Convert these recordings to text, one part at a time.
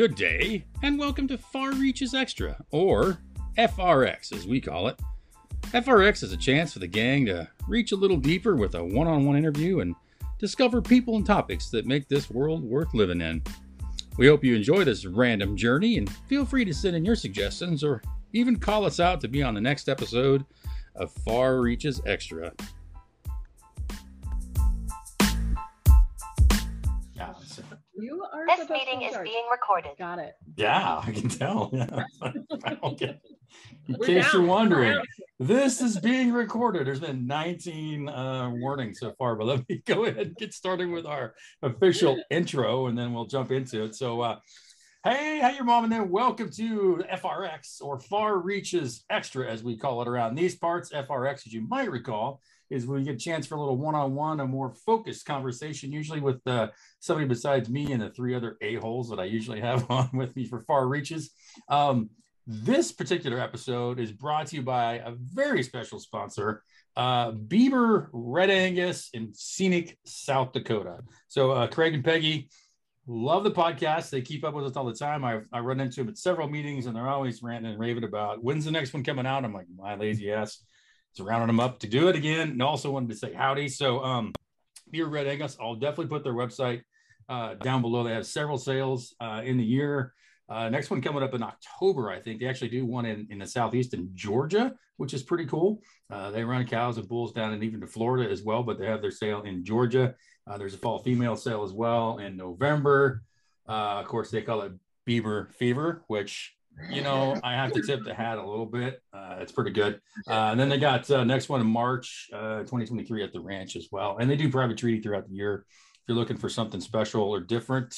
Good day, and welcome to Far Reaches Extra, or FRX as we call it. FRX is a chance for the gang to reach a little deeper with a one on one interview and discover people and topics that make this world worth living in. We hope you enjoy this random journey and feel free to send in your suggestions or even call us out to be on the next episode of Far Reaches Extra. You are This meeting is being recorded. Got it. Yeah, I can tell. Yeah. Get- In We're case you're wondering, this is being recorded. There's been 19 uh, warnings so far, but let me go ahead and get started with our official intro, and then we'll jump into it. So, uh, hey, how your mom and then welcome to FRX or Far Reaches Extra, as we call it around these parts. FRX, as you might recall, is we get a chance for a little one-on-one, a more focused conversation, usually with uh, somebody besides me and the three other a-holes that I usually have on with me for Far Reaches. Um, this particular episode is brought to you by a very special sponsor, uh, Bieber Red Angus in scenic South Dakota. So, uh, Craig and Peggy love the podcast. They keep up with us all the time. I, I run into them at several meetings and they're always ranting and raving about when's the next one coming out. I'm like, my lazy ass. It's rounding them up to do it again. And also wanted to say howdy. So, um, Bieber Red Angus, I'll definitely put their website uh, down below. They have several sales uh, in the year. Uh, next one coming up in October, I think. They actually do one in, in the southeast in Georgia, which is pretty cool. Uh, they run cows and bulls down and even to Florida as well, but they have their sale in Georgia. Uh, there's a fall female sale as well in November. Uh, of course, they call it Beaver Fever, which you know I have to tip the hat a little bit. Uh, it's pretty good. Uh, and then they got uh, next one in March, uh, 2023 at the ranch as well. And they do private treaty throughout the year. If you're looking for something special or different,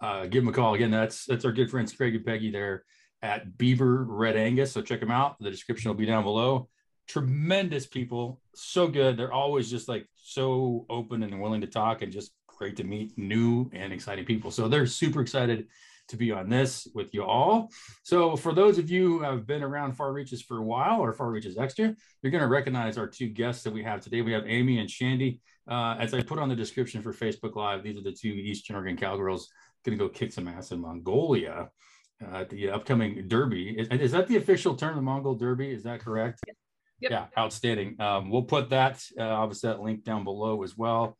uh, give them a call. Again, that's that's our good friends Craig and Peggy there at Bieber Red Angus. So check them out. The description will be down below. Tremendous people, so good. They're always just like so open and willing to talk, and just great to meet new and exciting people. So they're super excited to be on this with you all. So for those of you who have been around Far Reaches for a while or Far Reaches Extra, you're going to recognize our two guests that we have today. We have Amy and Shandy. Uh, as I put on the description for Facebook Live, these are the two Eastern Oregon Cowgirls going to go kick some ass in Mongolia uh, at the upcoming Derby. Is, is that the official term, the Mongol Derby? Is that correct? Yep. Yeah, outstanding. Um, we'll put that, uh, obviously, that link down below as well.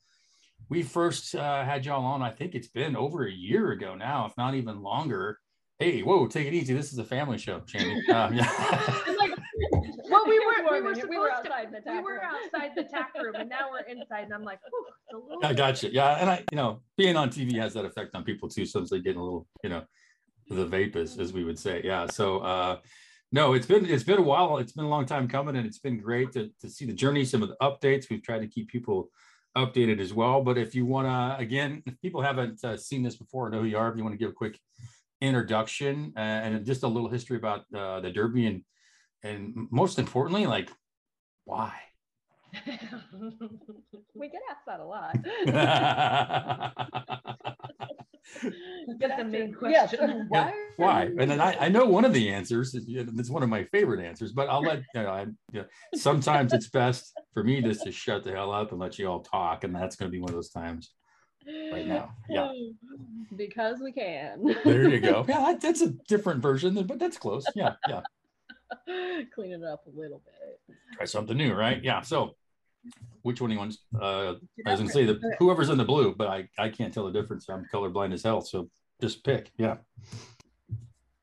We first uh, had y'all on, I think it's been over a year ago now, if not even longer. Hey, whoa, take it easy. This is a family show, Shandy. Uh, yeah. I'm like, well, we were we were supposed We were to outside the we were room. outside the tack room, and now we're inside, and I'm like, whew, it's a little I got you. Yeah, and I, you know, being on TV has that effect on people too. Sometimes they get a little, you know, the vapors, as, as we would say. Yeah. So, uh, no, it's been it's been a while. It's been a long time coming, and it's been great to to see the journey, some of the updates. We've tried to keep people updated as well. But if you want to, again, if people haven't uh, seen this before, or know who you are, if you want to give a quick introduction uh, and just a little history about uh, the Derby and and most importantly, like why. We get asked that a lot. That's the main Yes, question. Why? Yeah, Why? And then I, I know one of the answers. is- It's one of my favorite answers, but I'll let you know. I, you know, sometimes it's best for me just to shut the hell up and let you all talk, and that's going to be one of those times right now. Yeah, Because we can. there you go. Yeah, that, that's a different version, but that's close. Yeah, yeah. Clean it up a little bit. Try something new, right? Yeah. So, which one do you want? Uh, I was to say the whoever's in the blue, but I I can't tell the difference. I'm colorblind as hell, so just pick. Yeah.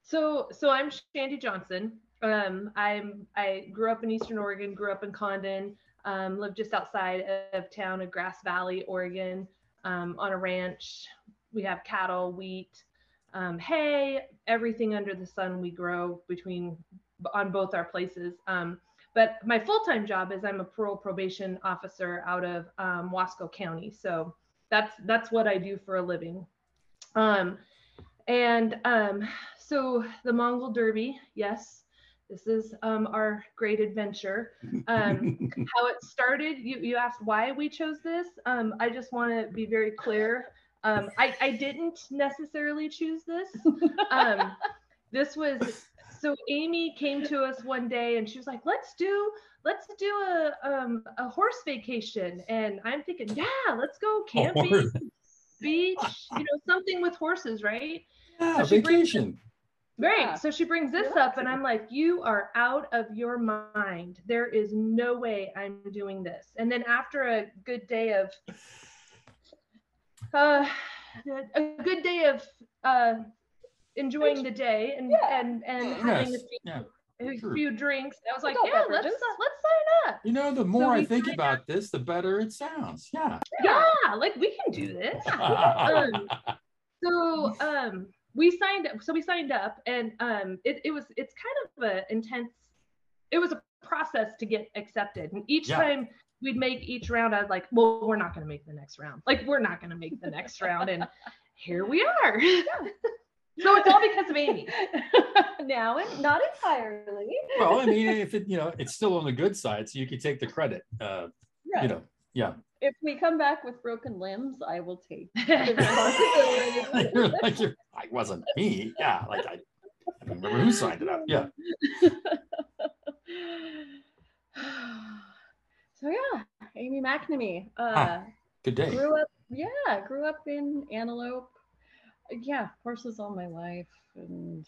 So, so I'm Shandy Johnson. Um, I'm I grew up in Eastern Oregon, grew up in Condon, um, lived just outside of town of Grass Valley, Oregon, um, on a ranch. We have cattle, wheat, um, hay, everything under the sun we grow between on both our places. Um, but my full-time job is I'm a parole probation officer out of um, Wasco County. So that's that's what I do for a living. Um, and um, so the Mongol Derby, yes, this is um, our great adventure. Um, how it started, you, you asked why we chose this. Um, I just want to be very clear. Um, I, I didn't necessarily choose this. Um, this was so Amy came to us one day and she was like, let's do let's do a um, a horse vacation. And I'm thinking, yeah, let's go camping, beach, you know, something with horses, right? Yeah, So she brings- vacation. Right. Yeah. So she brings this up, and I'm like, you are out of your mind. There is no way I'm doing this. And then after a good day of, uh, a good day of uh, enjoying the day and Yeah. and and Yes, having a few, yeah. a few drinks, I was like, Adult yeah, let's let's sign up. You know, the more I think find about this, the better it sounds. Yeah. Yeah, like we can do this. Um, so um we signed up so we signed up and um it, it was it's kind of a intense it was a process to get accepted and each Yeah. time we'd make each round i was like well we're not going to make the next round like we're not going to make the next round and here we are so it's all because of amy now and not entirely. well, I mean, if it, you know, it's still on the good side, so you can take the credit. Uh, Right. you know, yeah. if we come back with broken limbs, I will take the you're like, you're, I wasn't me. Yeah. Like, I, I don't remember who signed it up. Yeah. so yeah, Amy McNamee. Uh, Huh. Good day. grew up yeah grew up in antelope yeah horses all my life and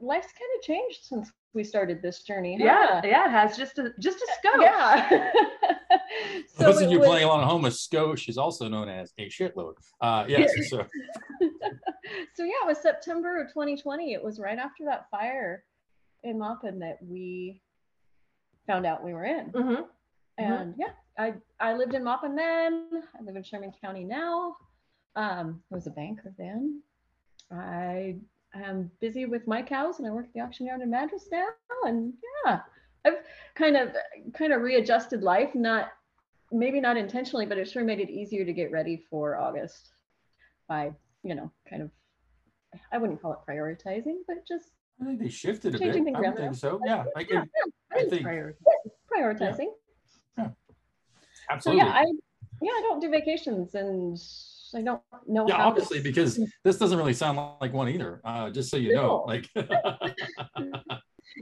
life's kind of changed since we started this journey yeah huh? yeah it has just a just a scope yeah. For those of you was- playing along at home with Skosh is also known as a shitload. Uh, yes. So, so. Yeah it was september of 2020 it was right after that fire in Maupin that we found out we were in. Mhm. and yeah i i lived in Maupin then. I live in sherman county now. Um i was a banker then i am busy with my cows and i work at the auction yard in madras now and yeah i've kind of kind of readjusted life not maybe not intentionally but it sure made it easier to get ready for august by you know kind of i wouldn't call it prioritizing but just I think they shifted a bit. I around think so. Yeah. I yeah, can, I I think think- prior- prioritizing so yeah i yeah i don't do vacations and i don't know Yeah, how obviously, to- because this doesn't really sound like one either. Uh, just so you know, like, it,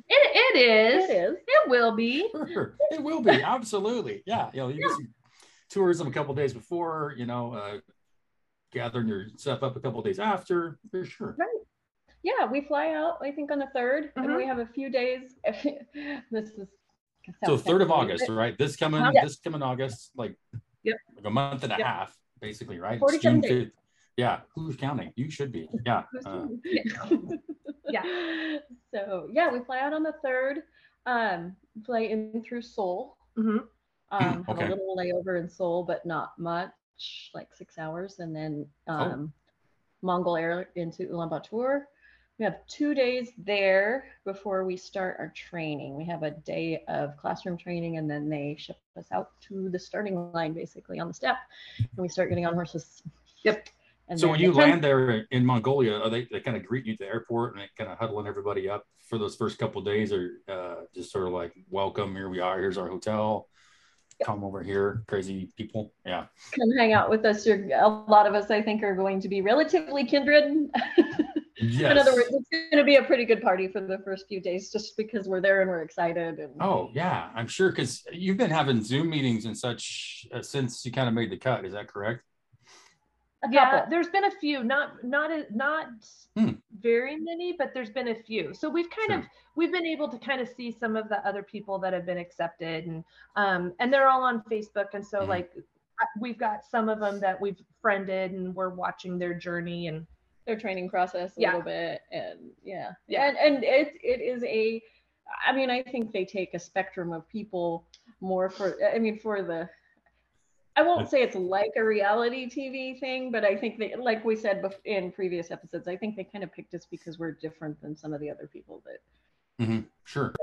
it is it is it will be sure, it will be absolutely. Yeah, you know, you can see tourism a couple days before, you know, uh, gathering your stuff up a couple days after, for sure. Right. yeah we fly out i think on the 3rd and Mhm. we have a few days this is So third of August, right? This coming. Yeah. this coming August, like, Yep. like a month and a Yep. half, basically, right? 47 days. 5th. Yeah, who's counting? You should be. Yeah. Uh, yeah so yeah we fly out on the 3rd um fly in through seoul Mhm. um have a little layover in seoul but not much like six hours and then Oh. um mongol air into ulaanbaatar we have two days there before we start our training we have a day of classroom training and then they ship us out to the starting line basically on the steppe and we start getting on horses Yep. and so when you land there in Mongolia, are they, they kind of greet you at the airport and they kind of huddling everybody up for those first couple of days or uh, just sort of like, welcome, here we are, here's our hotel. Come over here, crazy people. Yeah. come hang out with us. You're, a lot of us, I think, are going to be relatively kindred. Yes. In other words, it's going to be a pretty good party for the first few days, just because we're there and we're excited. And Oh yeah, I'm sure because you've been having Zoom meetings and such uh, since you kind of made the cut. Is that correct? A yeah couple. there's been a few not not a- not Hmm. very many but there's been a few so we've kind Sure. of we've been able to kind of see some of the other people that have been accepted and um and they're all on facebook and so Mhm. like we've got some of them that we've friended and we're watching their journey and their training process a Yeah. little bit, and yeah, Yeah. and and it it is a. I mean, I think they take a spectrum of people more for. I mean, for the. I won't say it's like a reality TV thing, but I think they, like we said in previous episodes, I think they kind of picked us because we're different than some of the other people that hmm Sure,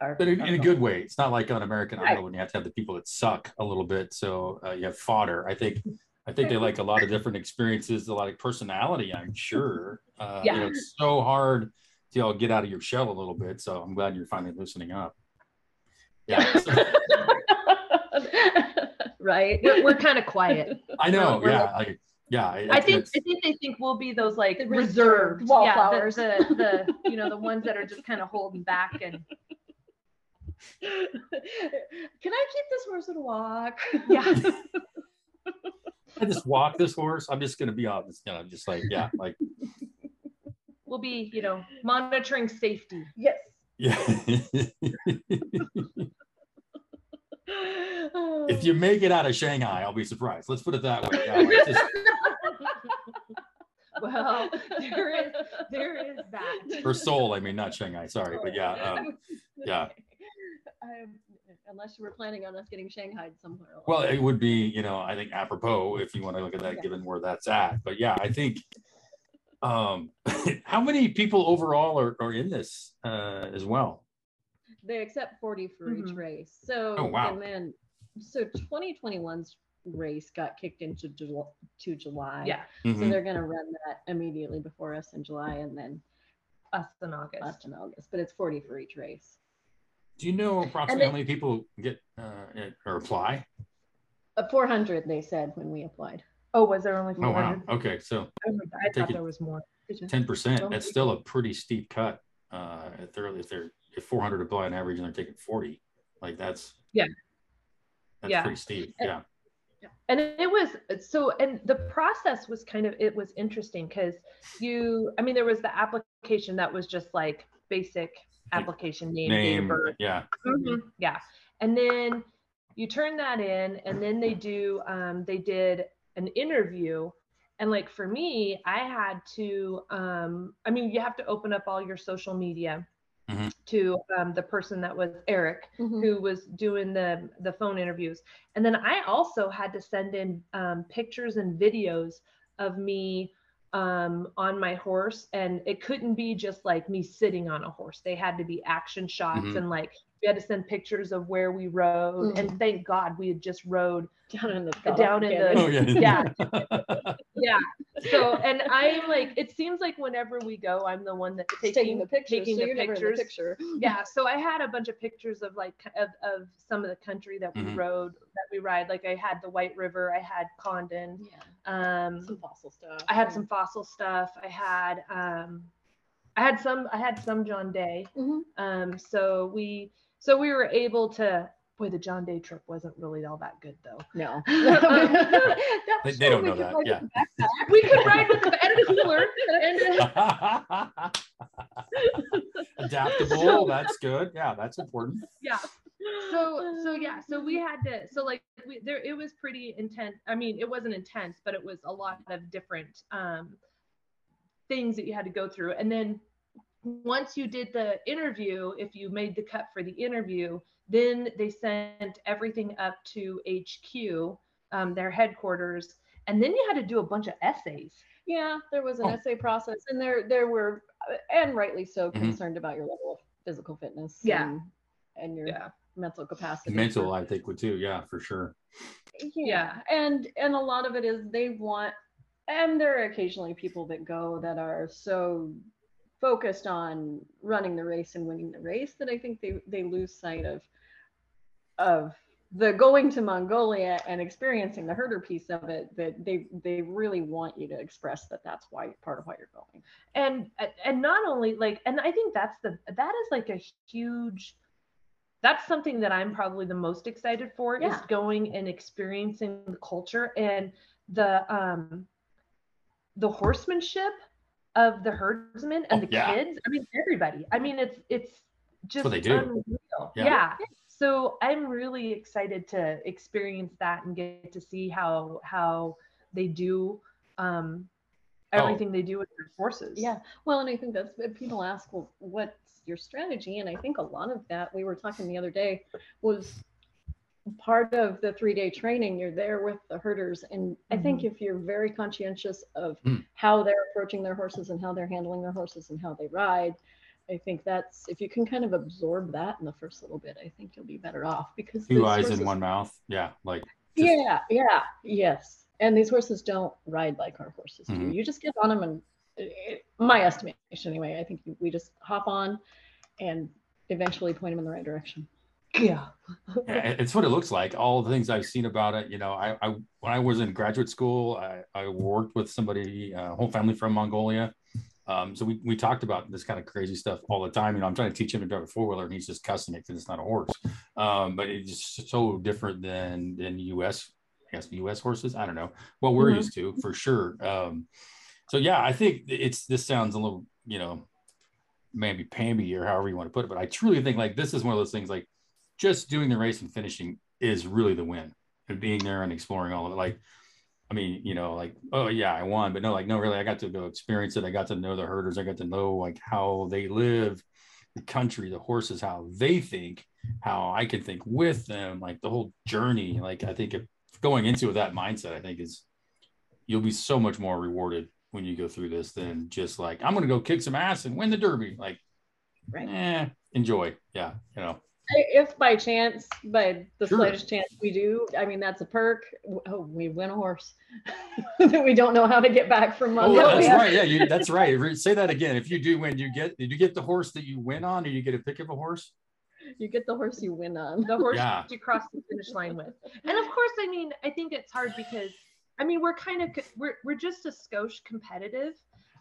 are. but in, in a good way. It's not like on American Right. Idol when you have to have the people that suck a little bit, so uh, you have fodder. I think. I think they like a lot of different experiences, a lot of personality. I'm sure. Uh, you know, Yeah. it's so hard to all get out of your shell a little bit. So I'm glad you're finally loosening up. Yeah, right. we're, we're kind of quiet I know. We're Yeah, like, yeah. it- i think i think they think we'll be those like The reserved reserved yeah wallflowers. the, the, the you know the ones that are just kind of holding back and Can I keep this horse and walk? yeah I just walk this horse. I'm just gonna be honest, you know, just like yeah, like we'll be you know monitoring safety. Yes. Yeah. If you make it out of Shanghai, I'll be surprised. Let's put it that way. Yeah, like, just- well, there is there is that. For Seoul, I mean, not Shanghai. Sorry, but yeah, um, yeah. Um, unless you were planning on us getting Shanghai somewhere. along Well, it would be, you know, I think apropos if you want to look at that, Yeah. given where that's at. But yeah, I think. Um, how many people overall are, are in this uh, as well? They accept 40 for each Mhm. race. So Oh, wow. and then so 2021's race got kicked into Jul- to July. Yeah, So Mhm. they're gonna run that immediately before us in July and then us in August. us in August. But it's 40 for each race. Do you know approximately it- how many people get uh, or apply? Uh, 400 they said when we applied. Oh, was there only 400? Oh wow. 400? Okay, so I, I thought there was more. Ten percent. That's still a pretty steep cut. Uh, if they're if they're if four hundred apply on average and they're taking forty, like that's Yeah. that's Yeah. pretty steep. And- Yeah. and it was so and the process was kind of it was interesting because you i mean there was the application that was just like basic application name, Name. birth Yeah. Mhm, yeah and then you turn that in and then they do um, they did an interview and like for me i had to um, i mean you have to open up all your social media Mhm. to um, the person that was eric Mhm. who was doing the the phone interviews and then i also had to send in um, pictures and videos of me um, on my horse and it couldn't be just like me sitting on a horse they had to be action shots Mhm. and like we had to send pictures of where we rode and thank god we had just rode down in the Down in the- Oh yeah. Yeah. yeah so and i'm like it seems like whenever we go i'm the one that's taking, taking the pictures. taking so the you're never in pictures the picture. yeah so i had a bunch of pictures of like of, of some of the country that we Mhm. rode that we ride like i had the white river i had condon Yeah. um Some fossil stuff. i had some fossil stuff i had um i had some i had some john day Mhm. um so we so we were able to boy the john day trip wasn't really all that good though No. They, they don't know that. Yeah. we could ride with the and cooler and uh, Adaptable. That's good. Yeah, that's important. yeah so so yeah so we had to so like we there it was pretty intense i mean it wasn't intense but it was a lot of different um things that you had to go through and then once you did the interview if you made the cut for the interview then they sent everything up to hq um, their headquarters and then you had to do a bunch of essays Yeah, there was an Oh. essay process, and there there were, uh, and rightly so, Mhm. concerned about your level of physical fitness. Yeah. And, and your yeah mental capacity. Mental, I think, would too. Yeah, for sure. yeah. And and a lot of it is they want, and there are occasionally people that go that are so focused on running the race and winning the race that I think they they lose sight of of the going to Mongolia and experiencing the herder piece of it that they they really want you to express that that's why part of why you're going. and and not only like and i think that's the that is like a huge that's something that i'm probably the most excited for is going and experiencing the culture and the um the horsemanship of the herdsmen and Oh, the yeah. kids i mean everybody i mean it's it's just what they do. unreal. Yeah. yeah so i'm really excited to experience that and get to see how how they do um Oh. everything they do with their horses Yeah. Well, and I think that's if people ask, well, what's your strategy? And I think a lot of that we were talking the other day was part of the three day training. You're there with the herders. And I think if you're very conscientious of Mm. how they're approaching their horses and how they're handling their horses and how they ride, I think that's if you can kind of absorb that in the first little bit, I think you'll be better off because Two eyes horses- in one mouth. Yeah, like just- yeah, yeah, yes. And these horses don't ride like our horses do. Mhm. You just get on them, and it, my estimation anyway, I think we just hop on and eventually point them in the right direction. Yeah it's what it looks like. All the things I've seen about it, you know, I, I when I was in graduate school, I, I worked with somebody, uh, whole family from Mongolia. Um, so we, we talked about this kind of crazy stuff all the time. You know, I'm trying to teach him to drive a four wheeler, and he's just cussing it because it's not a horse. Um, but it's just so different than than U.S. I guess U.S. horses. I don't know what we're Mhm. used to for sure. Um, so yeah, I think it's this sounds a little you know, maybe pamby or however you want to put it. But I truly think like this is one of those things like just doing the race and finishing is really the win and being there and exploring all of it. Like, I mean, you know, like, oh yeah, I won, but no, like, no, really, I got to go experience it. I got to know the herders. I got to know like how they live, the country, the horses, how they think, how I can think with them, like the whole journey. Like, I think if going into with that mindset, I think is you'll be so much more rewarded when you go through this than just like I'm going to go kick some ass and win the derby. Like, Right. eh, enjoy. Yeah, you know. If by chance, by the Sure. slightest chance we do, I mean that's a perk. Oh, we win a horse that we don't know how to get back from Oh, Monday. that's right. Yeah, you, that's right. Say that again. If you do win, you get did you get the horse that you win on, or you get a pick of a horse? You get the horse you win on. the horse Yeah. you cross the finish line with. And of course, I mean, I think it's hard because I mean, we're kind of we're we're just a skosh competitive,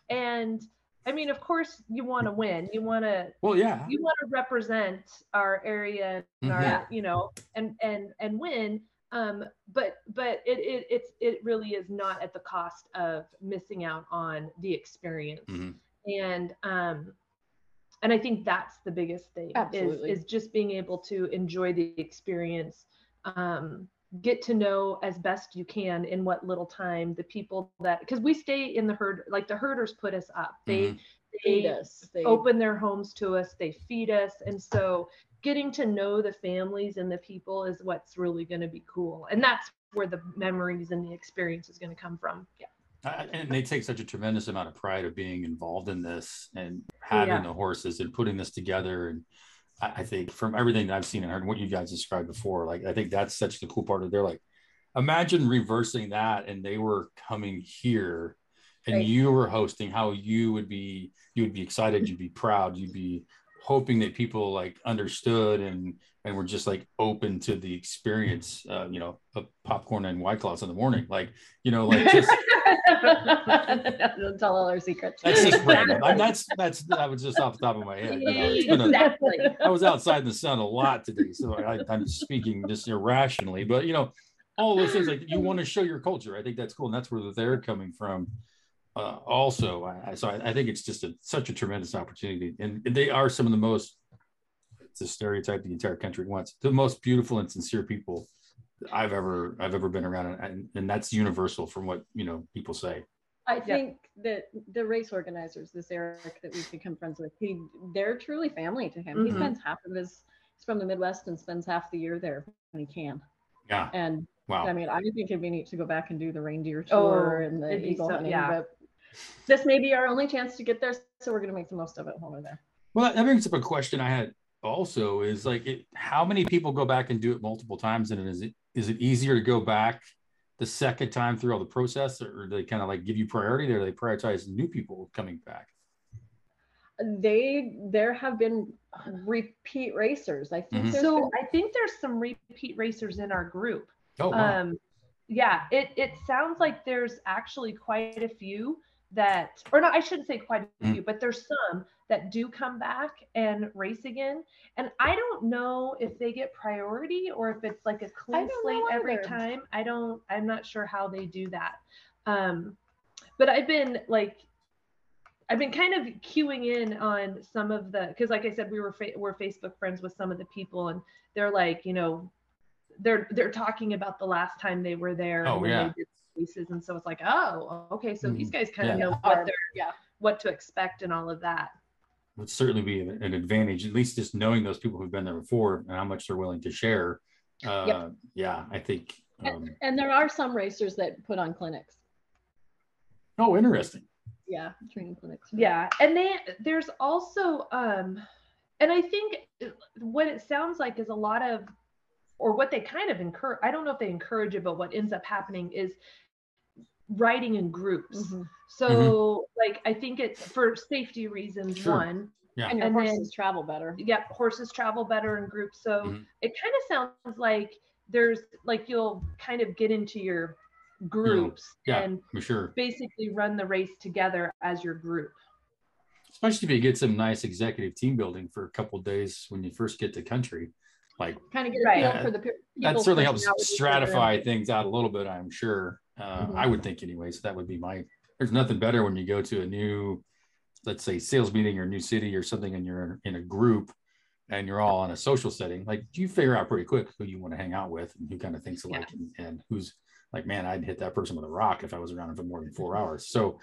and I mean, of course, you want to win. You want to Well, yeah. you want to represent our area and our Mhm. you know and and and win. Um, but but it, it it's it really is not at the cost of missing out on the experience Mhm. and um and i think that's the biggest thing Absolutely. is is just being able to enjoy the experience um get to know as best you can in what little time the people that because we stay in the herd like the herders put us up they mm-hmm. Feed they us. They, open their homes to us they feed us and so getting to know the families and the people is what's really going to be cool and that's where the memories and the experience is going to come from I- and they take such a tremendous amount of pride of being involved in this and having Yeah. the horses and putting this together. And I, I think from everything that I've seen and heard, what you guys described before, like I think that's such the cool part of. They're like, imagine reversing that, and they were coming here, and Right. you were hosting. How you would be, you would be excited, you'd be proud, you'd be hoping that people like understood and and were just like open to the experience. Uh, you know, of popcorn and white claws in the morning, like you know, like just. Don't tell all our secrets. That's just random. I, that's that's that was just off the top of my head. You know, it's been a- exactly. I was outside in the sun a lot today, so I, I'm speaking just irrationally. But you know, all those things like you want to show your culture. I think that's cool, and that's where they're coming from. Uh, also, I, so I, I think it's just a, such a tremendous opportunity, and they are some of the most. It's a stereotype the entire country wants the most beautiful and sincere people I've ever I've ever been around, and, and that's universal from what you know people say. I think that the race organizers, this Eric that we've become friends with, he they're truly family to him. He Mhm. spends half of his he's from the Midwest and spends half the year there when he can. Yeah, And wow. I mean, I think it'd be neat to go back and do the reindeer Oh, tour and the eagle so- hunting. yeah. But this may be our only chance to get there, so we're gonna make the most of it while we're there. Well, that- that brings up a question I had also is like, it, how many people go back and do it multiple times? And is it, is it easier to go back the second time through all the process or do they kind of like give you priority there? They prioritize new people coming back. They there have been repeat racers. I think Mhm. so i think there's some repeat racers in our group Oh, wow. um yeah it it sounds like there's actually quite a few that or not i shouldn't say quite a Mm. few but there's some that do come back and race again and i don't know if they get priority or if it's like a clean slate every time i don't i'm not sure how they do that um but i've been like I've been kind of queuing in on some of the because, like I said, we were fa- we're Facebook friends with some of the people, and they're like, you know, they're they're talking about the last time they were there Oh, and yeah. they did races, and so it's like, oh, okay, so these guys kind of Yeah. know Yeah. what they're yeah. what to expect and all of that. would certainly be an, an advantage, at least just knowing those people who've been there before and how much they're willing to share. Uh, Yeah, I think. Um, And there are some racers that put on clinics. oh, interesting. Yeah, training clinics. Yeah, and they there's also um, and I think what it sounds like is a lot of, or what they kind of encourage. I don't know if they encourage it, but what ends up happening is riding in groups. Mhm. So like I think it's for safety reasons. Sure. One, Yeah. And your And then- horses travel better. yep, horses travel better in groups. So Mhm. it kind of sounds like there's like you'll kind of get into your groups Yeah. and For sure. basically run the race together as your group. Especially if you get some nice executive team building for a couple of days when you first get to country. Like Kind of get a Right. feel for the pe- that certainly helps personalities that are in stratify things out a little bit i'm sure uh, Mhm. i would think anyway so that would be my there's nothing better when you go to a new let's say sales meeting or new city or something and you're in a group and you're all in a social setting like you figure out pretty quick who you want to hang out with and who kind of thinks alike and, and who's like man i'd hit that person with a rock if i was around him for more than four hours. So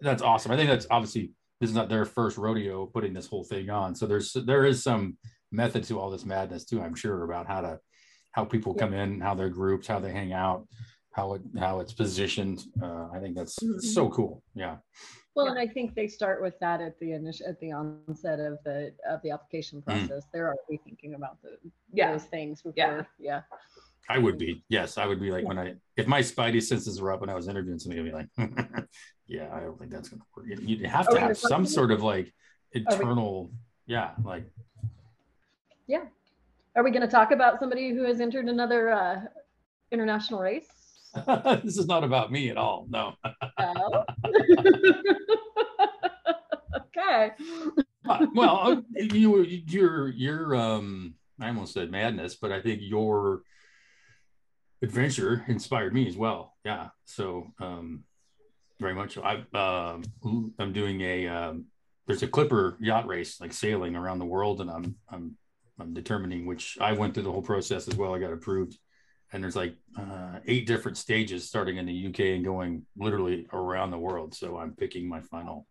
that's awesome. I think that's obviously this is not their first rodeo putting this whole thing on. So there's there is some method to all this madness too i'm sure about how to how people come in how they're grouped how they hang out how it how it's positioned uh, i think that's Mhm. so cool yeah Well, and I think they start with that at the initial, at the onset of the, of the application process. They're already thinking about the, Yeah. those things before, Yeah. yeah. I would be. Yes, I would be like when I if my spidey senses were up and I was interviewing somebody, I'd be like, yeah, I don't think that's gonna work. You- You'd have to we have some sort of like internal, yeah, like yeah. Are we going to talk about somebody who has entered another uh, international race? this is not about me at all. No. No. okay. Well, uh, you your your um I almost said madness, but I think your adventure inspired me as well. Yeah. So um very much so. I um I'm doing a um there's a clipper yacht race like sailing around the world and I'm I'm I'm determining which I went through the whole process as well. I got approved. And there's like uh, eight different stages starting in the UK and going literally around the world. So I'm picking my final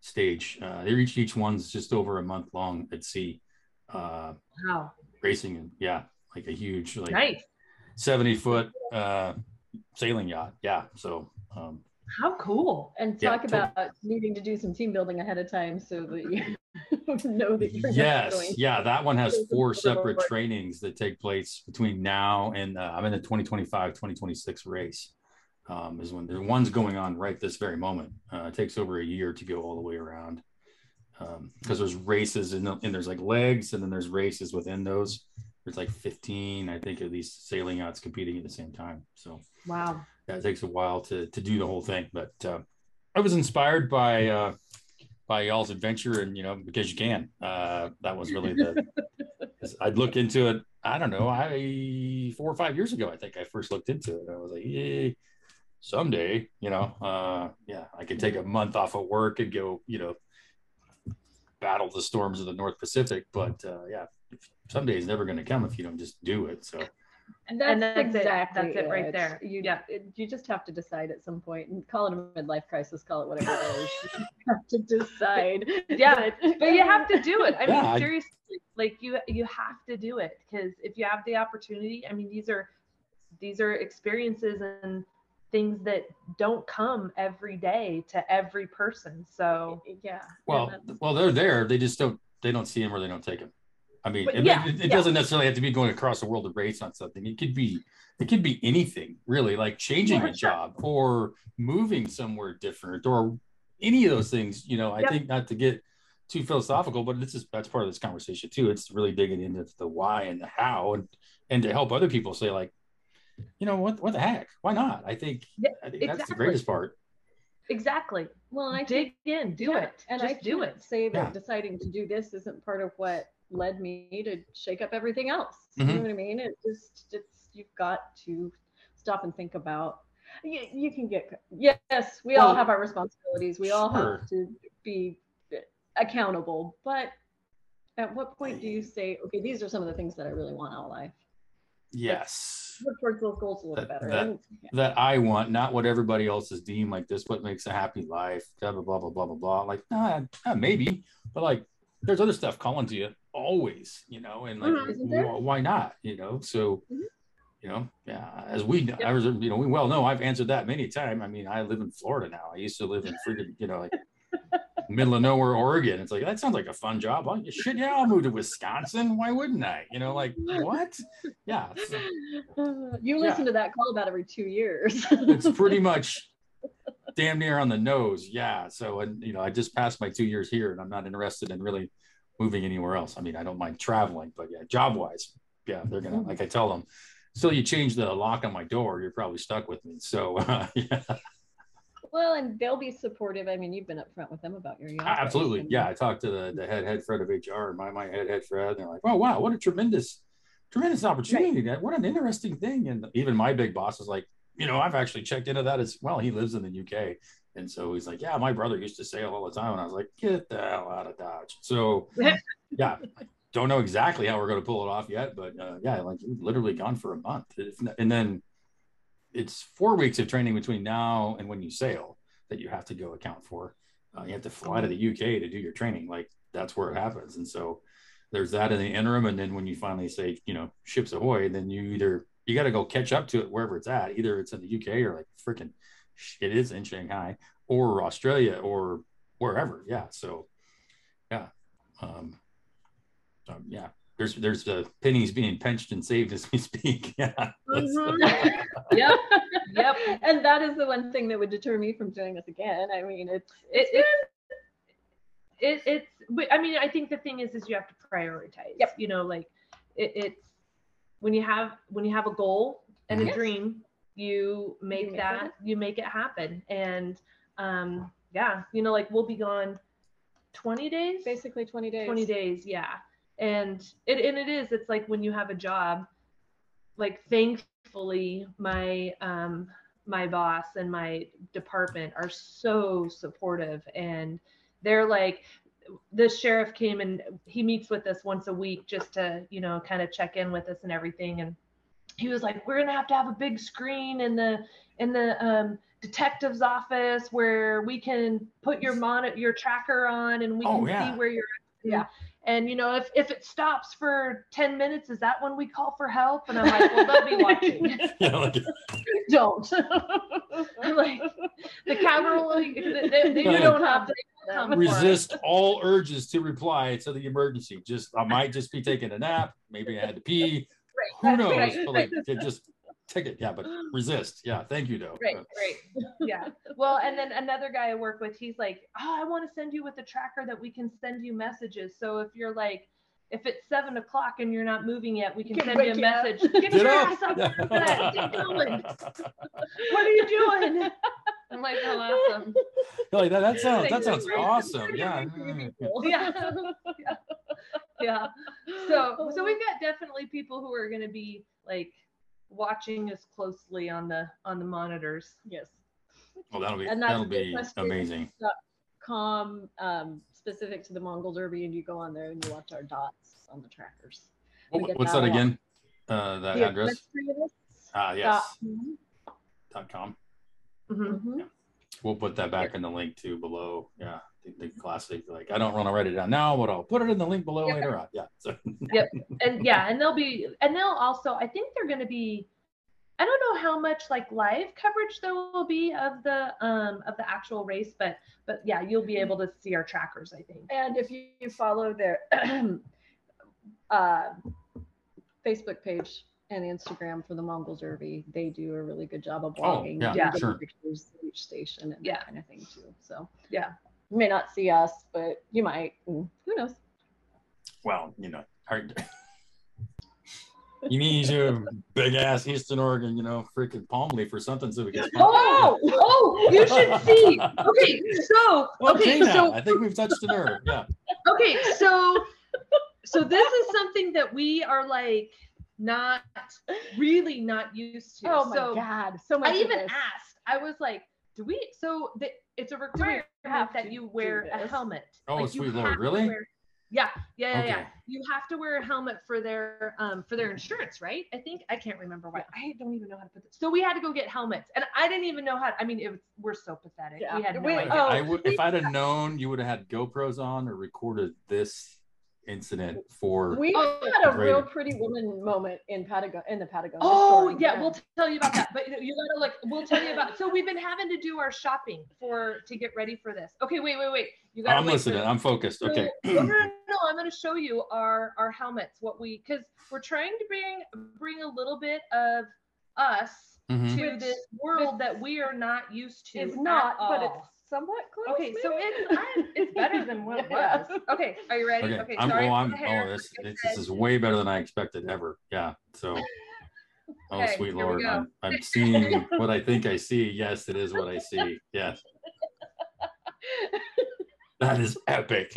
stage. Uh, they're each each one's just over a month long at sea, uh, Wow. racing and yeah, like a huge like Nice. seventy foot uh, sailing yacht. Yeah, so um, How cool. And Yeah, talk about needing to do some team building ahead of time so that you know that you're yes, going. yeah, that one has four separate trainings that take place between now and uh, I'm in the 2025-2026 race. Um, is when the one's going on right this very moment. Uh, it takes over a year to go all the way around because there's races and, and there's like legs and then there's races within those. There's like 15, I think, of these sailing yachts competing at the same time. So Wow. that takes a while to to do the whole thing. But uh, I was inspired by uh, by y'all's adventure, and you know, because you can. Uh, that was really the. I'd look into it. I don't know. I four or five years ago, I think I first looked into it. I was like, yay. Someday, you know, uh, yeah, I could take a month off of work and go, you know, battle the storms of the North Pacific. But uh, yeah, someday is never going to come if you don't just do it. So And that's, And that's it. exactly That's it right there. You, Yeah. it, you just have to decide at some point and call it a midlife crisis, call it whatever it is. You have to decide. Yeah, But you have to do it. I Yeah, mean, I- seriously, like you you have to do it because if you have the opportunity, I mean, these are these are experiences and things that don't come every day to every person. So yeah. Well, and that's- well, they're there. They just don't. They don't see them or they don't take them. I mean, But it, yeah, it, it yeah. doesn't necessarily have to be going across the world to race on something. It could be, it could be anything really, like changing Yeah, a sure. job or moving somewhere different or any of those things. You know, I Yep. think not to get too philosophical, but this is that's part of this conversation too. It's really digging into the why and the how, and and to help other people say like, you know, what what the heck? Why not? I think Yeah, I think that's the greatest part. exactly, well, I dig think in, do yeah, it, And just I do it. Say that Yeah. deciding to do this isn't part of what led me to shake up everything else. You Mhm. know what I mean? It just it's you've got to stop and think about. You, you can get yes, we all have our responsibilities. We all sure. have to be accountable, but at what point do you say, okay, these are some of the things that I really want out of life? Yes. Towards those goals a little That- better. that- And- that I want, not what everybody else is deemed like this what makes a happy life, blah blah blah blah blah blah blah. Like, nah, nah, maybe, but like there's other stuff calling to you always, you know, and like wh- why not? You know, so Mhm. you know, yeah, as we I was, you know, we well know I've answered that many times. I mean, I live in Florida now. I used to live in freaking, you know, like middle of nowhere, Oregon. It's like that sounds like a fun job. Oh, shit, yeah, I'll move to Wisconsin. Why wouldn't I? You know, like what? Yeah, so- you listen to that call about every two years. it's pretty much damn near on the nose. Yeah. So, and you know, I just passed my two years here, and I'm not interested in really moving anywhere else. I mean, I don't mind traveling, but yeah, job wise, yeah, they're gonna like I tell them. So you change the lock on my door, you're probably stuck with me. So uh, yeah, Well, and they'll be supportive. I mean, you've been upfront with them about your absolutely. Yeah, I talked to the, the head head Fred of HR, my my head head Fred, and they're like, oh wow, what a tremendous tremendous opportunity! That what an interesting thing. And even my big boss is like, you know, I've actually checked into that as well. He lives in the UK, And so he's like, yeah, my brother used to sail all the time. And I was like, get the hell out of Dodge. So yeah, I don't know exactly how we're going to pull it off yet, but uh, yeah, like literally gone for a month. And then it's four weeks of training between now and when you sail that you have to go account for. Uh, you have to fly to the UK to do your training. Like that's where it happens. And so there's that in the interim. And then when you finally say, you know, ships ahoy, then you either, you got to go catch up to it wherever it's at. Either it's in the UK or like freaking it is in Shanghai or Australia or wherever. Yeah. So, yeah. Um, um yeah. There's there's the pennies being pinched and saved as we speak. Yeah. Mm-hmm. yep. Yep. And that is the one thing that would deter me from doing this again. I mean, it's it's it, it, it's I mean, I think the thing is is you have to prioritize. Yep. You know, like it, it's when you have when you have a goal and a dream, you make, you make that it. you make it happen. And um yeah you know like we'll be gone 20 days? Basically 20 days. 20 days yeah. And it and it is it's like when you have a job like thankfully my um my boss and my department are so supportive and they're like the sheriff came and he meets with us once a week just to you know kind of check in with us and everything. And he was like, we're gonna have to have a big screen in the in the um, detective's office where we can put your monitor, your tracker on, and we oh, can yeah. see where you're. At. Yeah. And you know, if if it stops for ten minutes, is that when we call for help? And I'm like, well, they'll be watching. yeah, like, don't. like the cavalry, they, they, they you don't have to. Resist all urges to reply to the emergency. Just I might just be taking a nap. Maybe I had to pee who knows? Right. But like, just take it. Yeah, but resist. Yeah, thank you, though. Right, right. Yeah. Well, and then another guy I work with, he's like, oh, I want to send you with a tracker that we can send you messages. So if you're like, if it's seven o'clock and you're not moving yet, we can, can send you a message. Get, Get your ass up. Get going. what are you doing? I'm like, oh, awesome. like that, that sounds that sounds awesome. Yeah. yeah. yeah yeah. So so we've got definitely people who are going to be like watching us closely on the on the monitors. Yes. Well, that'll be and that'll be amazing. Com um, specific to the Mongol Derby, and you go on there and you watch our dots on the trackers. What, what's that, that again? Uh, that address. Ah, yes. Dot, dot com. Mm-hmm. Yeah. We'll put that back in the link too below. Yeah the, classic like I don't want to write it down now, but I'll put it in the link below later on. Yeah. So. yep. And yeah, and they'll be and they'll also I think they're going to be I don't know how much like live coverage there will be of the um of the actual race, but but yeah, you'll be able to see our trackers, I think. And if you follow their uh, Facebook page and Instagram for the Mongol Derby, they do a really good job of blogging. Oh, yeah, yeah. sure. pictures of each station and yeah. that kind of thing too. So yeah, you may not see us, but you might. Who knows? Well, you know, hard. you need your big ass Eastern Oregon, you know, freaking palm leaf or something so we can. Oh, oh, oh, you should see. Okay, so okay, okay so I think we've touched a nerve. Yeah. Okay, so so this is something that we are like not really not used to. Oh my so god, so much. I even asked. I was like, do we? So the, it's a requirement that you wear a helmet. Oh, like sweet lord, really? Wear, yeah, yeah, yeah, okay. yeah. You have to wear a helmet for their um for their insurance, right? I think I can't remember why. I don't even know how to put this. So we had to go get helmets, and I didn't even know how. To, I mean, it was we're so pathetic. Yeah. We had no Wait, idea. Oh, I would if I'd have known, you would have had GoPros on or recorded this incident for we oh, had a real pretty woman moment in Patagonia in the Patagonia. Oh yeah, yeah, we'll tell you about that. But you gotta look. We'll tell you about. So we've been having to do our shopping for to get ready for this. Okay, wait, wait, wait. You got. To I'm listening. I'm focused. So, okay. no, no, no, no. I'm going to show you our our helmets. What we because we're trying to bring bring a little bit of us mm-hmm. to this world that we are not used to. It's not, but it's somewhat close. Okay, maybe? so it's I'm, it's better than what it was. Okay, are you ready? Okay, okay I'm, sorry. Oh, I'm, oh, this, this is way better than I expected ever. Yeah. So, oh, okay, sweet Lord, I'm, I'm seeing what I think I see. Yes, it is what I see. Yes. That is epic.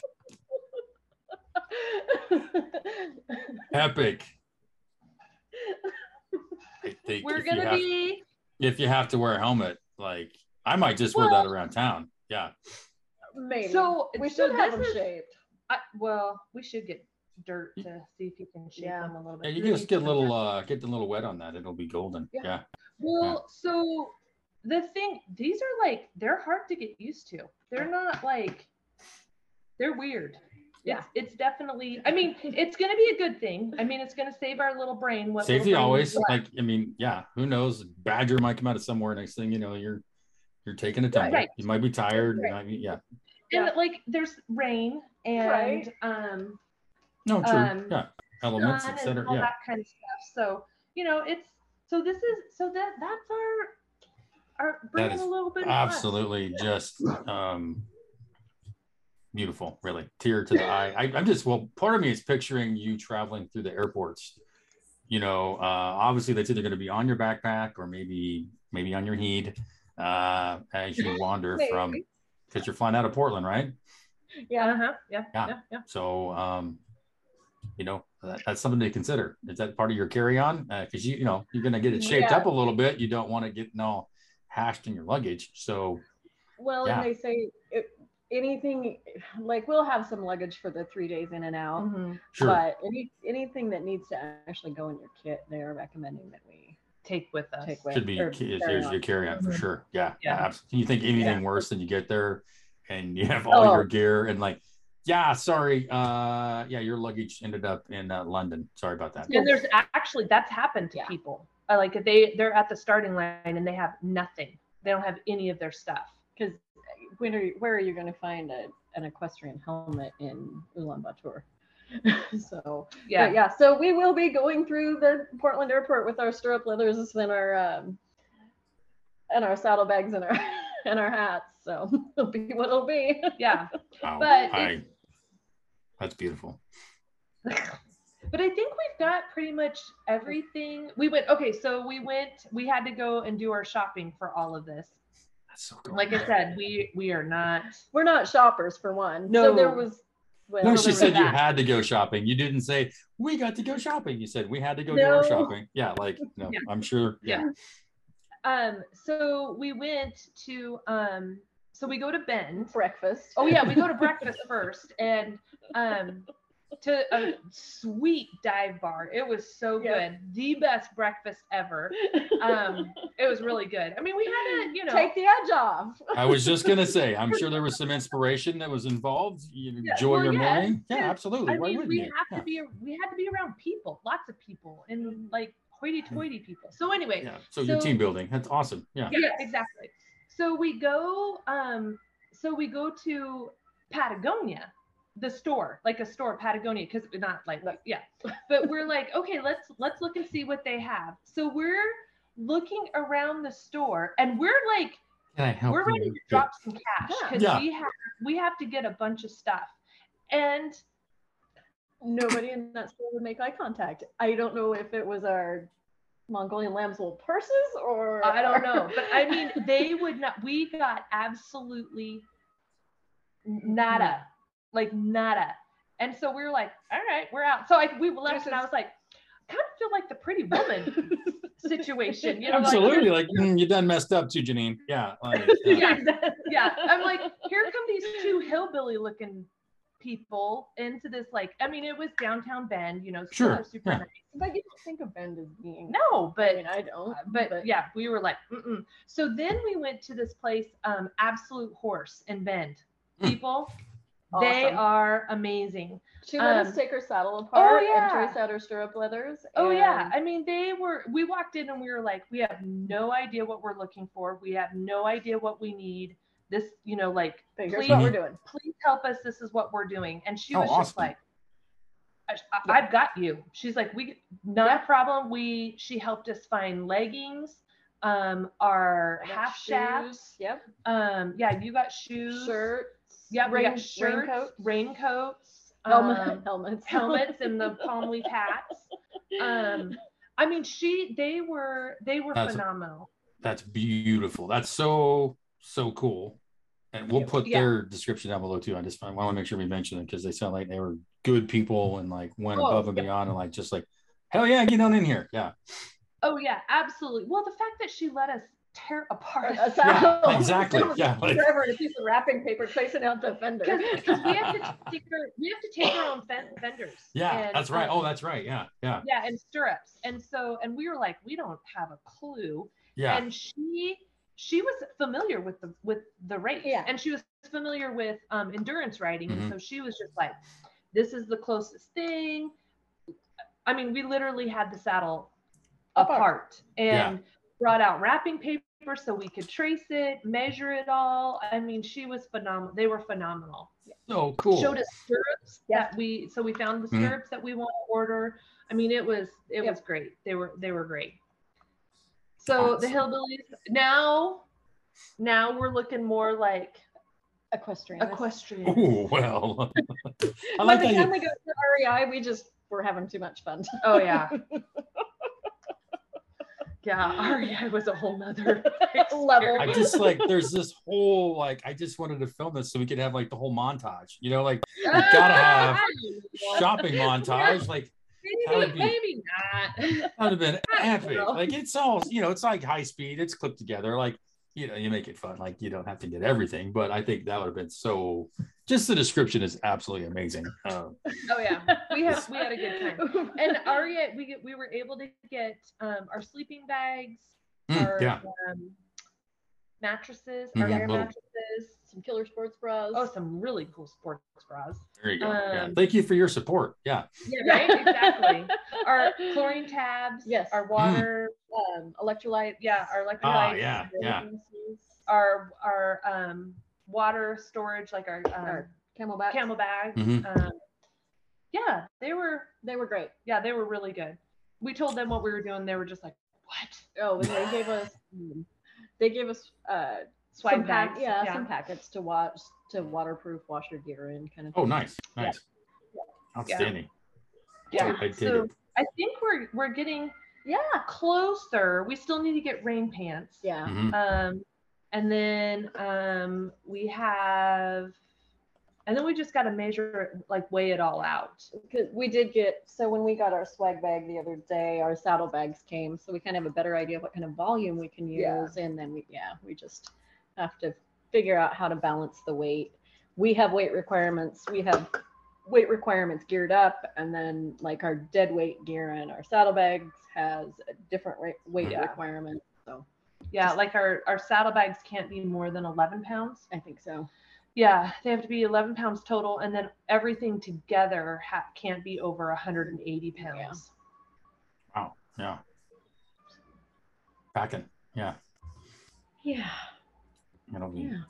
epic. I think we're gonna have, be. If you have to wear a helmet, like I might just wear that around town. Yeah. Maybe. So we so should have them is- shaped. I, well, we should get dirt to see if you can shape Yeah. them a little bit. Yeah, you Really just get a little uh get a little wet on that. It'll be golden. Yeah. Yeah. Well, so the thing, these are like they're hard to get used to. They're not like they're weird. Yeah. It's, it's definitely. I mean, it's gonna be a good thing. I mean, it's gonna save our little brain. What Safety brain always like I mean, yeah, who knows? Badger might come out of somewhere next thing, you know, you're you're taking a tumble. Right. You might be tired. Right. might be- yeah. and Yeah. like there's rain and Right. um No, true. Um, yeah. Elements, and etc. all Yeah. that kind of stuff. So you know, it's so this is so that that's our our bringing a little bit of absolutely just um beautiful really tear to the eye I, i'm just well part of me is picturing you traveling through the airports you know uh obviously that's either going to be on your backpack or maybe maybe on your heed uh as you wander from because you're flying out of portland right Yeah. Uh-huh. Yeah, Yeah. yeah, yeah. so um you know that, that's something to consider is that part of your carry-on because you you know you're going to get it shaped Yeah. up a little bit you don't want to get all hashed in your luggage so Well, Yeah. and they say it, anything like we'll have some luggage for the three days in and out, Mhm. sure but any anything that needs to actually go in your kit, they are recommending that we Take with us. take with. should be or carry there's on. your carry on for Mhm. sure. Yeah, yeah. Yeah. absolutely. You think anything Yeah. worse than you get there and you have all Oh. your gear and like, yeah, sorry, uh, yeah, your luggage ended up in uh, London. Sorry about that. And there's actually that's happened to Yeah. people. Uh, like they they're at the starting line and they have nothing. They don't have any of their stuff. Because when are you, where are you going to find a, an equestrian helmet in Ulaanbaatar? so Yeah. yeah, yeah. So we will be going through the Portland airport with our stirrup leathers and our um, and our saddlebags and our and our hats. So it'll be what it'll be. Yeah. Wow. But I, that's beautiful. But I think we've got pretty much everything. We went okay, so we went we had to go and do our shopping for all of this. That's so cool. Like I said, we we are not We're not shoppers for one. No. So there was. Well, no, she there was said you that. had to go shopping. You didn't say we got to go shopping. You said we had to go do our shopping. Yeah, like no, Yeah. I'm sure. Yeah. um so we went to um so we go to Ben's. breakfast. Oh yeah, we go to breakfast first and um to a sweet dive bar. It was so Yeah. good. The best breakfast ever. Um it was really good. I mean, we had to, you know, take the edge off. I was just gonna say, I'm sure there was some inspiration that was involved. You Yeah, enjoy well, your yeah, morning. Yeah, yeah. absolutely. I Why mean, wouldn't we you? have Yeah. to be we had to be around people, lots of people and like hoity-toity people. So anyway, Yeah. So, your team building. That's awesome. Yeah. yeah, exactly. So we go um so we go to Patagonia, the store, like a store Patagonia cuz not like yeah. But we're like, okay, let's let's look and see what they have. So we're looking around the store and we're like Can I help we're you? ready to drop some cash Yeah. cuz Yeah. we have we have to get a bunch of stuff. And Nobody in that store would make eye contact. I don't know if it was our Mongolian lamb's wool purses or I don't know, but I mean, they would not. We got absolutely nada, like nada, and so we were like, "All right, we're out." So like we left, This and I was like, "Kind of feel like the Pretty Woman situation." You know, Absolutely. Like, mm, you done messed up too, Janine. Yeah. like, yeah. yeah, yeah. I'm like, here come these two hillbilly-looking people into this. Like, I mean, it was downtown Bend, you know, Sure, super, super yeah. nice. But you don't think of Bend as being. No, I but mean, I don't. but, yeah, we were like, Mm-mm. so then we went to this place, um, Absolute Horse in Bend. Mm. People, they are amazing. She let um, us take her saddle apart oh, yeah. and trace out her stirrup leathers. Oh yeah, and I mean, they were. We walked in and we were like, we have no idea what we're looking for. We have no idea what we need. This, you know, like, here's please- what we're doing. please help us. This is what we're doing. And she Oh, was just like, I, I've got you. She's like, we not Yeah. a problem. We she helped us find leggings, um, our half shoes, shafts. Yep. Um, yeah, you got shoes. Shirts. Yeah, we rain, got shirts, raincoats. raincoats, Helmet, um, helmets. helmets, and the palm leaf hats. Um, I mean, she they were they were That's- phenomenal. That's beautiful. That's so, so cool. And we'll put Yeah. their description down below too. I just I want to make sure we mention them because they sound like they were good people and like went Oh, above and yeah. beyond and like just like, hell yeah, get on in here. Yeah. Oh yeah, absolutely. Well, the fact that she let us tear apart. A Yeah, saddle. exactly. Yeah, like- Forever in a piece of wrapping paper facing out the fender. Because we have to take our, we have to take our own fen- fenders. Yeah, And, that's right. um, Oh, that's right. Yeah, yeah, yeah, and stirrups. And so, and we were like, we don't have a clue. yeah. And she she was familiar with the with the race. Yeah. And she was familiar with um endurance riding. Mhm. And so she was just like, this is the closest thing. I mean, we literally had the saddle Apart. apart, Yeah. And brought out wrapping paper so we could trace it, measure it all. I mean, she was phenomenal. They were phenomenal. Oh, cool. Showed us stirrups Yeah. that we so we found the mm-hmm. stirrups that we want to order. I mean, it was it Yep. was great. They were they were great. So the hillbillies now now we're looking more like Equestrian. equestrian. Oh well. I By like the that. time You, we go to REI, we just were having too much fun. Oh yeah. yeah, REI was a whole nother Level. I just like there's this whole like I just wanted to film this so we could have like the whole montage. You know, like gotta have shopping montage. Like that would maybe, be- maybe not. that would have been epic. Like it's all you know, it's like high speed, it's clipped together. Like you know, you make it fun. Like you don't have to get everything, but I think that would have been so. Just the description is absolutely amazing. Um, Oh yeah, we had we had a good time. And REI, we get, we were able to get um, our sleeping bags, mm, our yeah, um, mattresses, Mhm, our air mattresses. Some killer sports bras. Oh, some really cool sports bras. there you go. yeah. um, Thank you for your support. Yeah, Yeah, right. exactly. Our chlorine tabs. Yes. Our water. um, electrolyte. Yeah, our electrolyte. Ah, yeah, yeah. Our our um water storage, like our, um, Our CamelBak. camel bags. Mhm. Um, yeah, they were. They were great. Yeah, they were really good. We told them what we were doing. They were just like, "What?" Oh, and they gave us. They gave us uh, Swag some pack, bags. yeah, some packets to watch to waterproof, wash your gear in, kind of. Oh, thing. nice, nice, outstanding. Yeah. I dig So it. I think we're we're getting Yeah. closer. We still need to get rain pants. Yeah. Mhm. Um, and then um, we have, and then we just got to measure like weigh it all out. Because we did get so when we got our swag bag the other day, our saddle bags came, so we kind of have a better idea of what kind of volume we can use, Yeah. and then we yeah we just have to figure out how to balance the weight. We have weight requirements. We have weight requirements geared up, and then like our dead weight gear and our saddlebags has a different rate, weight Yeah. requirement. So Yeah, like our our saddlebags can't be more than 11 pounds. I think so. Yeah, they have to be 11 pounds total, and then everything together ha- can't be over 180 pounds. Wow, yeah. Packing, yeah. Yeah. It'll be Yeah.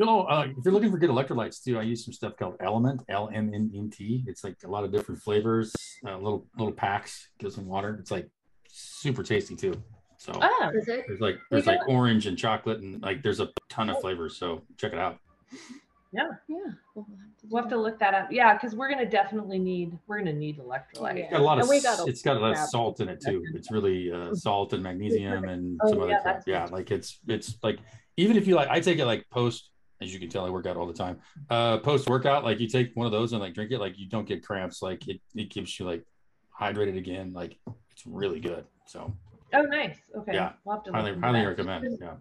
You know, uh, if you're looking for good electrolytes too, I use some stuff called Element, L M N N T. It's like a lot of different flavors, uh, little little packs, gives some water. It's like super tasty too. So Oh, Is it? there's like there's like orange and chocolate and like there's a ton of flavors. So check it out. Yeah. We'll have to, we'll have to look that up. Yeah, because we're gonna definitely need we're gonna need electrolyte. Yeah. It's got a lot of And we got s- a it's got a lot of salt in it too. It's really uh, salt and magnesium and Oh, some other yeah, crap. Yeah, like it's it's like even if you like I take it like post as you can tell I work out all the time. Uh post workout, like you take one of those and like drink it, like you don't get cramps, like it, it keeps you like hydrated again. Like it's really good. So Oh, nice. Okay. Yeah, We'll have to highly highly that. recommend. Yeah.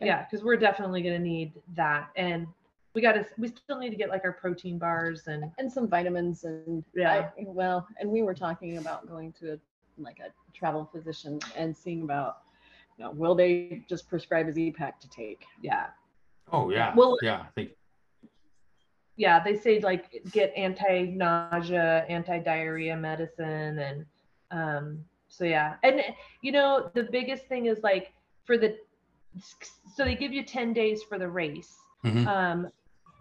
Yeah, because we're definitely gonna need that, and we got to we still need to get like our protein bars and and some vitamins and Yeah. I, well and we were talking about going to a like a travel physician and seeing about you know, will they just prescribe a Z-Pack to take yeah, Oh yeah. Well- yeah, I think yeah. They say like get anti-nausea, anti-diarrhea medicine, and um, so yeah. And you know the biggest thing is like for the so they give you ten days for the race. Mhm. Um,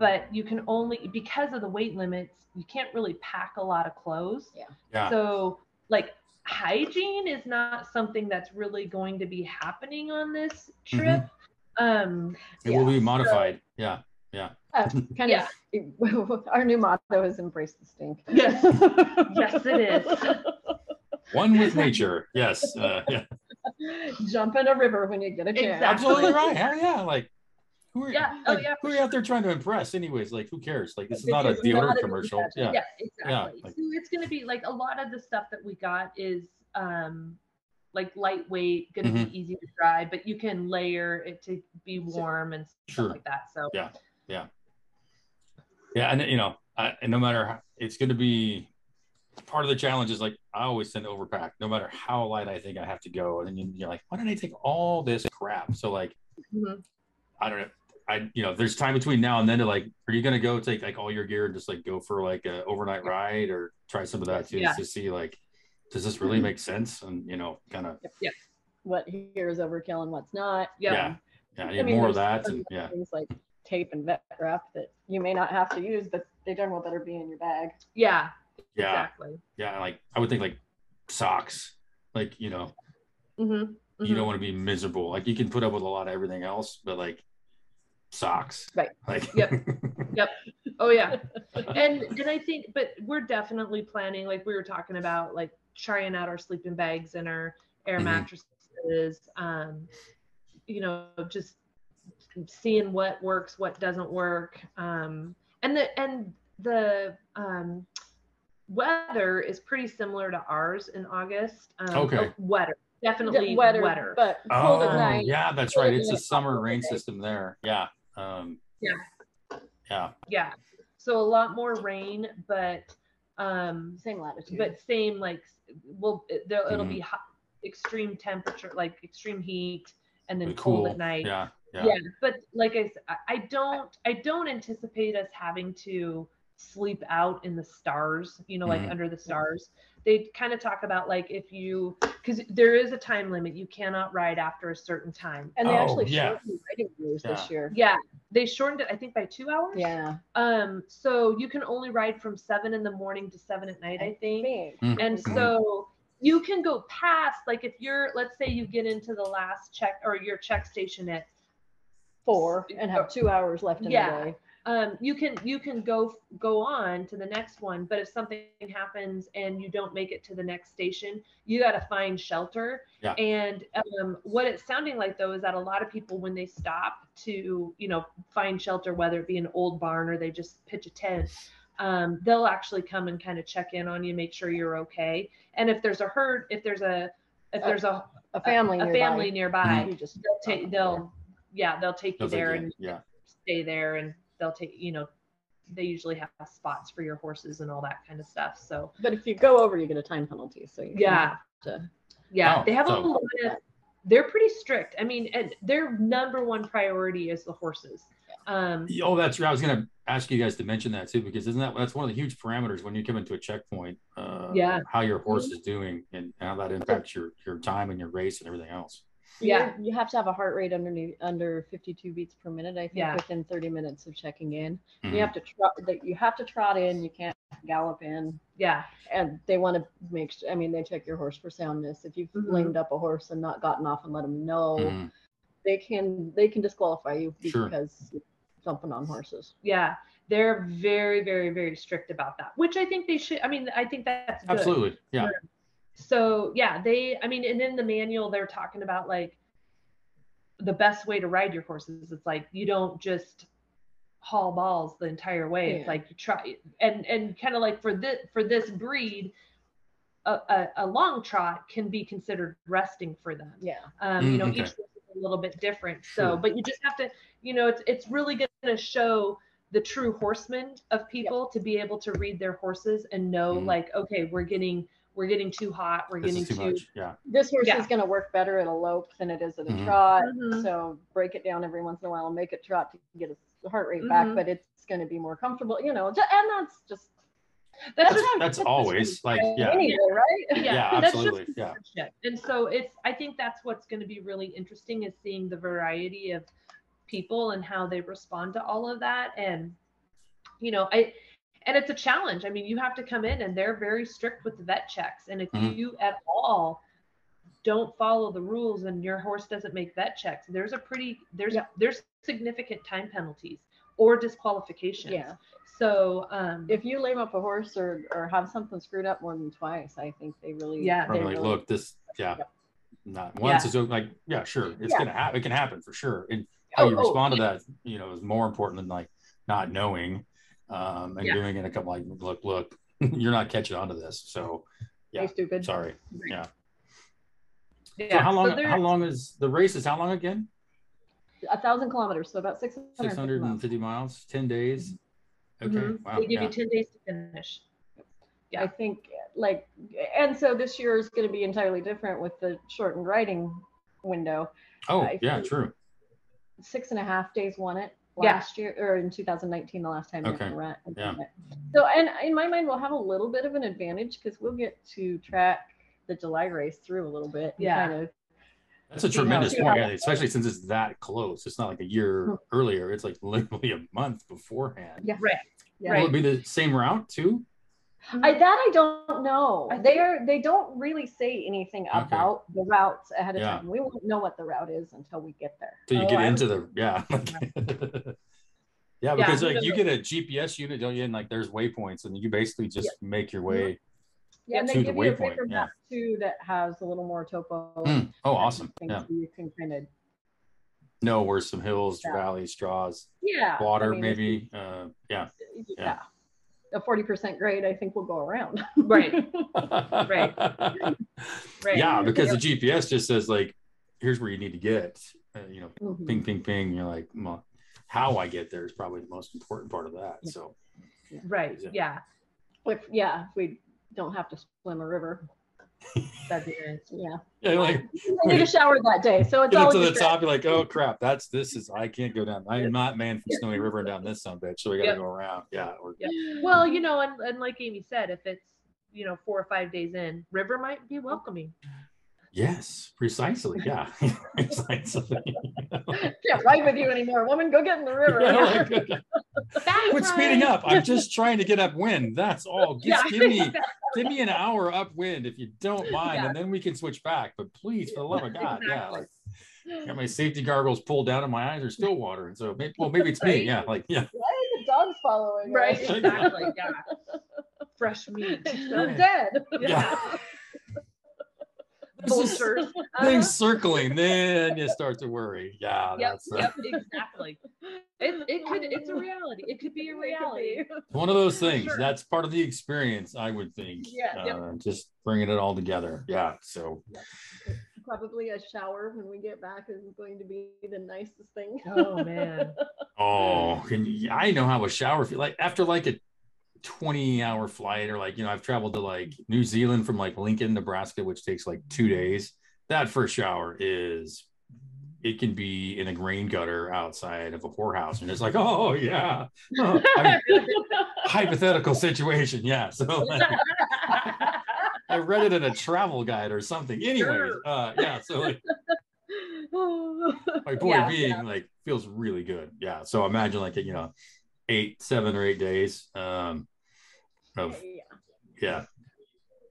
but you can only because of the weight limits, you can't really pack a lot of clothes. yeah. yeah. So, like, hygiene is not something that's really going to be happening on this trip. Um, it will be modified. yeah. Yeah. uh, kind Yeah. of our new motto is embrace the stink Yes. yes, it is. One with nature. Yes. Uh, yeah. jump in a river when you get a chance Exactly. Absolutely right. Hell yeah. Like who are, Yeah. Oh, yeah, who are you out there trying to impress anyways? Like who cares? Like this is not a deodorant commercial. Yeah. Yeah, exactly. like- so it's going to be like a lot of the stuff that we got is um, like lightweight, gonna Mhm. be easy to dry, but you can layer it to be warm and stuff Sure. like that. So Yeah. Yeah, yeah and you know, I, and no matter how, it's going to be part of the challenge is like I always tend to overpack, no matter how light I think I have to go, and then you- you're like, why did I take all this crap? So like, mhm. I don't know. I you know, there's time between now and then to like, are you going to go take like all your gear and just like go for like a overnight ride or try some of that too, Yeah. to see like, does this really make sense? And you know, kind of yeah. What here is overkill and what's not. yeah. yeah, yeah, I need I mean, more of that, and yeah, Things like tape and vet wrap that you may not have to use, but they darn well better be in your bag. Yeah, yeah, exactly. yeah. Like I would think like socks, like you know, hmm you don't want to be miserable. Like you can put up with a lot of everything else, but like socks, Right. Like Yep. Yep. Oh yeah. and and I think, but we're definitely planning, like we were talking about, like trying out our sleeping bags and our air Mhm. mattresses. Um, you know, just seeing what works, what doesn't work. Um, and the and the um, weather is pretty similar to ours in August. Um, Okay. wetter, definitely wetter, wetter. but cold oh at night. yeah, that's cold right. It's a summer rain day. system there. Yeah. Um, Yeah. Yeah. Yeah. So a lot more rain, but um, Same latitude. but same like well it, there, it'll Mm-hmm. be hot, extreme temperature like extreme heat and then but cold cool. at night Yeah. Yeah. yeah but like I, said, I don't i don't anticipate us having to sleep out in the stars you know like Mhm. under the stars they kind of talk about like if you because there is a time limit you cannot ride after a certain time and they Oh, actually yeah. shortened riding hours this year. yeah they shortened it i think by two hours Yeah. um so you can only ride from seven in the morning to seven at night i think Big. and Mhm. so you can go past, like if you're, let's say you get into the last check or your check station at, Four and have two hours left in Yeah. the day. Um, you can you can go go on to the next one. But if something happens and you don't make it to the next station, you got to find shelter. Yeah. And um, what it's sounding like though is that a lot of people when they stop to you know find shelter, whether it be an old barn or they just pitch a tent. Um, they'll actually come and kind of check in on you, make sure you're okay. And if there's a herd, if there's a if there's a A family a nearby. family nearby, You just they'll take they'll yeah they'll take you That's there like, and yeah. stay there and they'll take you know they usually have spots for your horses and all that kind of stuff so But if you go over, you get a time penalty. So you Yeah. have to- yeah Oh, they have a lot of they're pretty strict i mean and their number one priority is the horses um Oh, that's right. I was going to ask you guys to mention that too, because isn't that that's one of the huge parameters when you come into a checkpoint? Uh, Yeah. How your horse is doing and how that impacts your your time and your race and everything else. Yeah. You- You have to have a heart rate underneath under 52 beats per minute. I think Yeah. within 30 minutes of checking in. Mhm. You have to trot. that You have to trot in. You can't gallop in. yeah And they want to make. sure I mean, they check your horse for soundness. If you've Mhm. lamed up a horse and not gotten off and let them know, Mhm. they can they can disqualify you Sure. because you're jumping on horses. yeah they're very very very strict about that which i think they should i mean i think that's good. Absolutely. Yeah. So yeah they i mean and in the manual they're talking about like the best way to ride your horses it's like you don't just haul balls the entire way it's like you try and and kind of like for this for this breed a, a, a long trot can be considered resting for them Yeah. um, Mm, you know okay. each is a little bit different so Sure. but you just have to you know it's it's really going to show the true horsemen of people to be able to read their horses and know Mhm. like okay we're getting we're getting too hot we're This getting too too, much. Yeah. This horse Yeah. is going to work better at a lope than it is at a Mhm. trot. Mhm. So break it down every once in a while and make it trot to get its heart rate back, Mhm. but it's going to be more comfortable, you know. ju- And that's just that's That's, just that's always like yeah. anyway, right? yeah, Yeah, that's absolutely, just yeah. and so it's i think that's what's going to be really interesting is seeing the variety of people and how they respond to all of that and you know i and it's a challenge i mean you have to come in and they're very strict with the vet checks and if Mhm. you at all don't follow the rules and your horse doesn't make vet checks there's a pretty there's Yep. there's significant time penalties or disqualifications Yeah. so um If you lame up a horse or, or have something screwed up more than twice, I think they really, Yeah. they Probably like, really- look, this yeah. Yep. Not once is like yeah, sure. It's Yeah. gonna happen. It can happen for sure. And how Oh, you oh, respond to that, you know, is more important than like not knowing um and Yeah. doing it a couple like look, look, you're not catching on to this. So yeah. stupid. Sorry. Right. Yeah. So how long? they're- how long is the race? Is how long again? A thousand kilometers, so about six Six hundred and fifty miles, ten days. Okay. Mhm. Wow. They give yeah. you 10 days to finish. Yeah. I think like, and so this year is going to be entirely different with the shortened riding window. oh, I yeah, true. Six and a half days won it Yeah. last year or in 2019, the last time. they Okay. ran- Yeah. So, and in my mind, we'll have a little bit of an advantage because we'll get to track the July race through a little bit. Yeah. Kind of, That's a tremendous see point, yeah, especially since it's that close. It's not like a year hmm. earlier. It's like literally a month beforehand. yeah. Right. Yeah. Will it be the same route too? I, that I don't know. They are they don't really say anything Okay. about the routes ahead of Yeah. time. We won't know what the route is until we get there. Till you Oh, get I into the yeah. yeah, because like because you get a GPS unit, don't you? And like there's waypoints, and you basically just make your way. Yeah, and To they the give you a waypoint, paper yeah. map too that has a little more topo. Mm, Oh, awesome! things Yeah, so you can kind of know where some hills, Yeah. valleys, draws. yeah water, I mean, maybe. Uh, yeah. yeah. A forty percent grade, I think, will go around. Right. Right. Right. Yeah, because the GPS just says like, here's where you need to get. Uh, you know, Mhm. ping, ping, ping. You're like, well, how I get there is probably the most important part of that. So Right. Yeah. Yeah. If yeah, if we don't have to swim a river, That'd be nice. yeah. yeah, like I need a shower that day, so it's get up always to the stress. top, you're like, oh crap, that's this is I can't go down. I am not man from Snowy River and down this son bitch, so we gotta Yep. go around. Yeah, or, Well, you know, and, and like Amy said, if it's, you know, four or five days in, River might be welcoming. Yes, precisely. Yeah, precisely. Can't ride with you anymore, woman. Go get in the river. Yeah, like, That's quit speeding up. I'm just trying to get upwind. That's all. Just Yeah. give me give me an hour upwind if you don't mind, Yeah. and then we can switch back. But please, for the love of God, yeah. Like got my safety goggles pulled down and my eyes are still watering. So maybe, well, maybe it's me. Right. Yeah, like yeah. Why are the dogs following? Right. us? Exactly. Yeah. Fresh meat. They're dead. Yeah. This is- Vultures. things circling, then you start to worry. Yeah, Yep. that's Yep. Exactly. It, it could. It's a reality. It could be a reality. one of those things. Sure. That's part of the experience, I would think. Yeah. Yep. Uh, just bringing it all together. Yeah. So Probably a shower when we get back is going to be the nicest thing. Oh man. Oh, can you, I know how a shower feel like after like a 20 hour flight or like, you know, I've traveled to like New Zealand from like Lincoln, Nebraska, which takes like two days. That first shower is, it can be in a grain gutter outside of a whorehouse. And it's like, oh, yeah. Oh, I mean, hypothetical situation. Yeah. So like, I read it in a travel guide or something. Anyways, uh, yeah. So like, my point Yeah, being like feels really good yeah so imagine like you know eight seven or eight days um of Yeah. yeah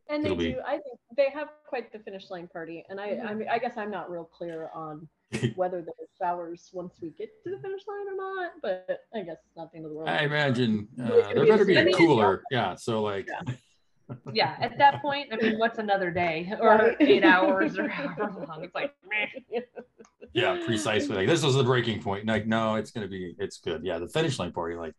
And they It'll be- do. I think they have quite the finish line party, and I, I mean, I guess I'm not real clear on whether there's showers once we get to the finish line or not. But I guess it's not the end of the world. i imagine uh, It's there better be a cooler yeah so like Yeah. Yeah. At that point, I mean, what's another day or eight hours or however long? It's like, meh. yeah precisely like this was the breaking point like no it's gonna be it's good yeah the finish line party like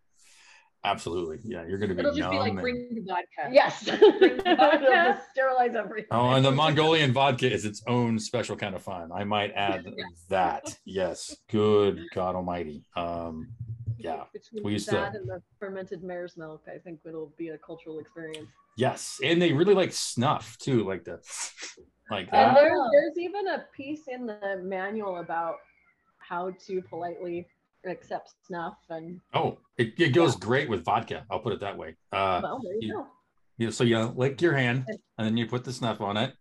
absolutely yeah you're gonna be It'll just be like and- bring the vodka. Yes. vodka. It'll just sterilize everything. Oh, and the Mongolian vodka is its own special kind of fun. I might add Yeah. that. Yes. Good God Almighty. Um, yeah. Between we used to- that and the fermented mare's milk, I think it'll be a cultural experience. Yes, and they really like snuff too, like the like And that. there, there's even a piece in the manual about how to politely accept snuff and Oh, it, it goes great with vodka. I'll put it that way. Uh, well, there you you- go. you so you lick your hand, and then you put the snuff on it,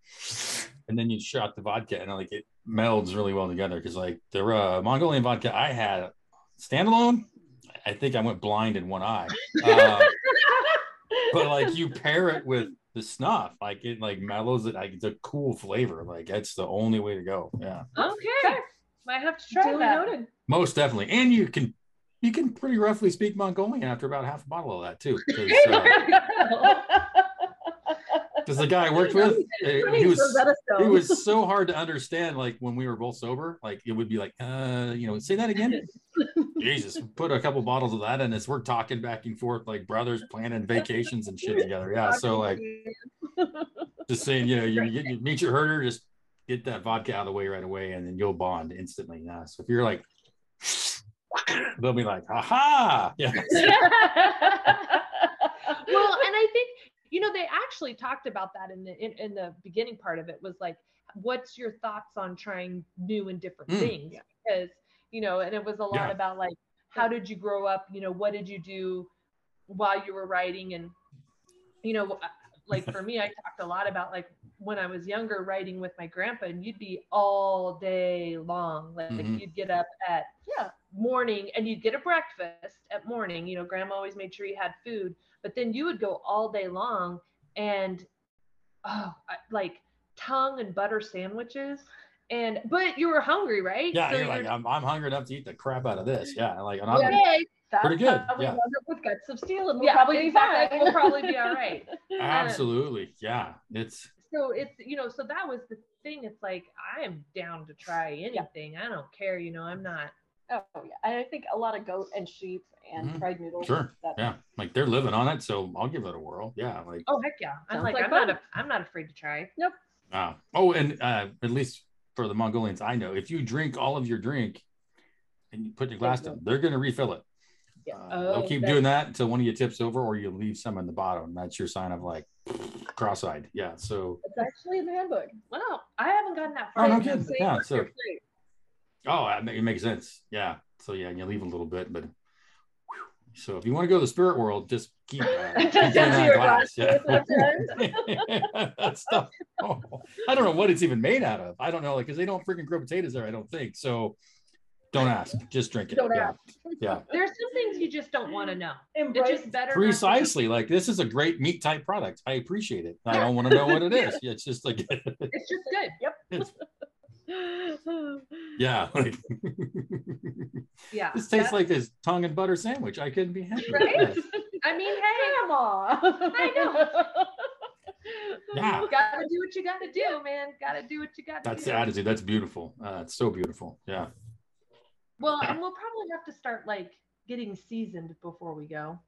and then you shot the vodka, and like it melds really well together. Because like the uh, Mongolian vodka I had standalone, I think I went blind in one eye. Uh, but like you pair it with the snuff, like it like mellows it. Like it's a cool flavor. Like that's the only way to go. Yeah, Okay. Might have to try Duly that. noted. most definitely. And you can you can pretty roughly speak Mongolian after about half a bottle of that too. Because the guy I worked with, uh, he was it was so hard to understand like when we were both sober like it would be like uh you know say that again jesus put a couple bottles of that in us we're talking back and forth like brothers planning vacations and shit together yeah so like just saying you know you, you, you meet your herder just get that vodka out of the way right away, and then you'll bond instantly. Yeah. So if you're like, they'll be like, aha, yeah. well, and I think you know they actually talked about that in the in, in the beginning part of it was like, what's your thoughts on trying new and different Mm. things? Yeah. Because you know, and it was a lot Yeah. about like, how did you grow up? You know, what did you do while you were writing? And you know, uh, like for me, I talked a lot about like when I was younger writing with my grandpa, and you'd be all day long. Like Mhm. you'd get up at yeah. morning and you'd get a breakfast at morning. You know, grandma always made sure you had food, but then you would go all day long and oh, I- like tongue and butter sandwiches. And but you were hungry, right? Yeah, So you're like, I'm, I'm hungry enough to eat the crap out of this. Yeah, like, and I'm, okay, That's Pretty good, how we yeah. wound up with guts of steel, and we'll yeah, probably be exactly. fine. We'll probably be all right. absolutely, yeah, it's So it's you know, so that was the thing. It's like I am down to try anything. I don't care. You know, I'm not. Oh yeah, and I think a lot of goat and sheep and Mhm. fried noodles. Sure, that- yeah, like they're living on it, so I'll give it a whirl. Yeah, like, Oh heck yeah! I'm like, like I'm fun. not. A, I'm not afraid to try. Nope wow. Oh, and uh, at least for the Mongolians I know, if you drink all of your drink and you put your glass down, they're going to refill it. Yeah. Uh, Oh, they'll keep doing that until one of you tips over, or you leave some in the bottom. That's your sign of like cross-eyed. Yeah. So, It's actually in the handbook. Well, I haven't gotten that far. Oh, far. no kidding. Yeah, so- oh, it makes sense. Yeah. So yeah, you leave a little bit, but. whew. So if you want to go to the spirit world, just keep, uh, keep Just doing empty that glass. glass Yeah. that stuff. Oh, I don't know what it's even made out of. I don't know, like, because they don't freaking grow potatoes there. I don't think so. Don't ask. Just drink it. Don't yeah. ask. Yeah. There's some things you just don't want to know. It's Embrace. just better. not. Precisely. Like this is a great meat type product. I appreciate it. I don't want to know what it is. Yeah, It's just like, It's just good. Yep. it's, yeah. Like, Yeah. this tastes that- like this tongue and butter sandwich. I couldn't be happier. Right? Yes. I mean, hey, Grandma. I know. Yeah. gotta do what you gotta do, man. Gotta do what you gotta That's do. the attitude. That's beautiful. Uh, it's so beautiful. Yeah. Well, and we'll probably have to start like getting seasoned before we go,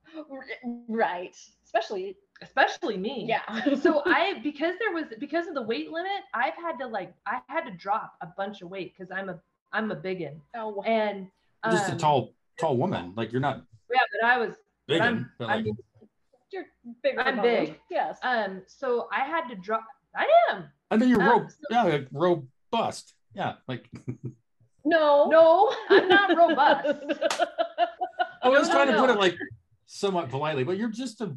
right. Especially, especially me. yeah. So I because there was because of the weight limit, I've had to like I had to drop a bunch of weight because I'm a I'm a biggin oh, and Just a um, tall, tall woman. Like you're not yeah, but I was big, I'm- but I like, you're bigger. I'm than Bobby. big. Yes. um so I had to drop I am I think you're um, ro- so- yeah, like robust. Yeah. Like no. no I'm not robust. I was No, trying no, to put it like somewhat politely, but you're just a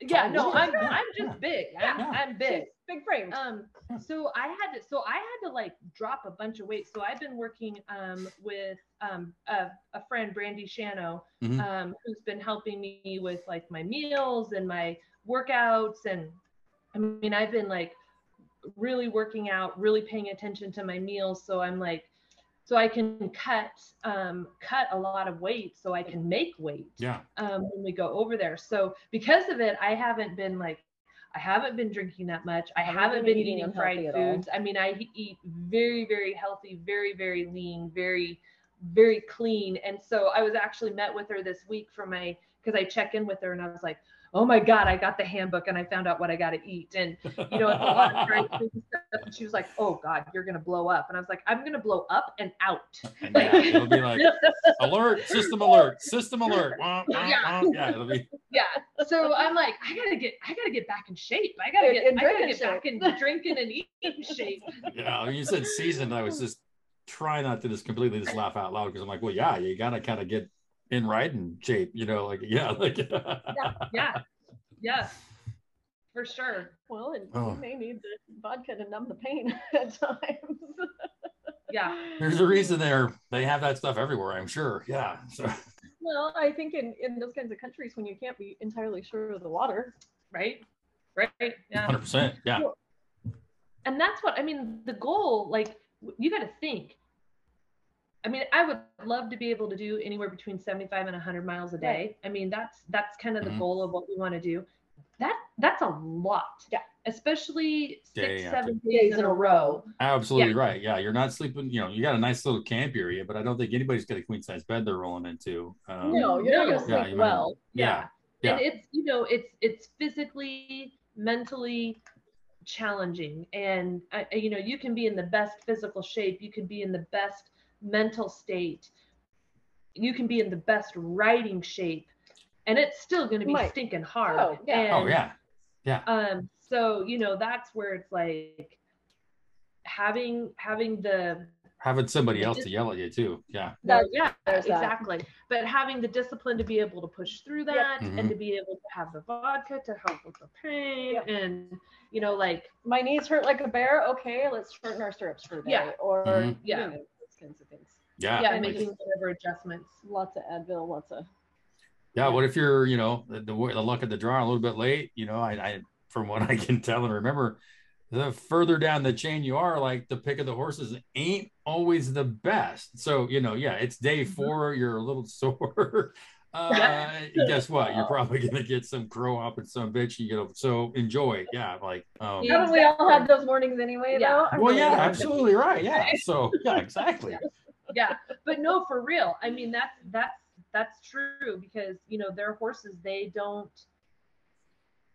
yeah Tall no I'm yeah, I'm just yeah. big I'm, Yeah. I'm big Big frame. um so i had to so i had to like drop a bunch of weight so i've been working um with um a, a friend brandy shano Mhm. um who's been helping me with like my meals and my workouts and i mean i've been like really working out really paying attention to my meals so i'm like so i can cut um cut a lot of weight so i can make weight yeah. um, when we go over there. So because of it, I haven't been like, I haven't been drinking that much. I Haven't haven't been been eating eating fried foods. I mean, I eat very, very healthy, very, very lean, very, very clean. And so I was actually met with her this week for my because I check in with her and I was like, oh my god, I got the handbook and I found out what I got to eat. And you know, it's a lot of fried and stuff. And she was like, oh god, you're gonna blow up. And I was like, I'm gonna blow up and out. And yeah, it'll be like alert, system alert, system alert. Wah, wah, Yeah. wah. yeah, it'll be yeah so i'm like i gotta get i gotta get back in shape i gotta get in i gotta drinking get back in drinking and eating shape yeah. When you said seasoned, I was just trying not to just completely just laugh out loud because I'm like, well, yeah, you gotta kind of get in riding shape, you know, like yeah, like yeah yeah yeah, for sure well, and Oh. you may need the vodka to numb the pain at times. yeah There's a reason there they have that stuff everywhere, I'm sure. Yeah. So well, I think in, in those kinds of countries when you can't be entirely sure of the water, right right yeah 100 percent Yeah. and that's what i mean the goal like you got to think i mean i would love to be able to do anywhere between 75 and 100 miles a day i mean that's that's kind of the Mhm. goal of what we want to do that that's a lot Yeah. especially Day six after seven days in a row Absolutely right. Yeah, you're not sleeping. You know, you got a nice little camp area, but I don't think anybody's got a queen size bed they're rolling into. Um, no, you're not going to sleep Yeah, you might- well. yeah, and it's you know it's it's physically mentally challenging and uh, you know you can be in the best physical shape you can be in the best mental state you can be in the best writing shape and it's still going to be Right. stinking hard Oh, yeah. and, Oh yeah. um so you know that's where it's like having having the Having somebody else to yell at you too. Yeah. That- yeah there's that. exactly but having the discipline to be able to push through that Mhm. and to be able to have the vodka to help with the pain Yep. and you know like My knees hurt like a bear. Okay, let's shorten our stirrups for a day. Yeah. Or Mhm. Yeah. you know, those kinds of things. Yeah. yeah making whatever adjustments Lots of Advil, lots of Yeah, what if you're, you know, the, the the luck of the draw a little bit late? You know, I, I from what I can tell and remember, the further down the chain you are, like the pick of the horses ain't always the best. So you know, yeah, it's day Mhm. four. You're a little sore. Uh, guess what? You're probably gonna get some crow up and some bitch. You know, so enjoy. Yeah, like um, Yeah. Haven't we all had those mornings anyway Yeah. though? I well, really yeah, like it. absolutely right. Yeah, so yeah, exactly. yeah but no for real i mean that's that's that's true because you know their horses they don't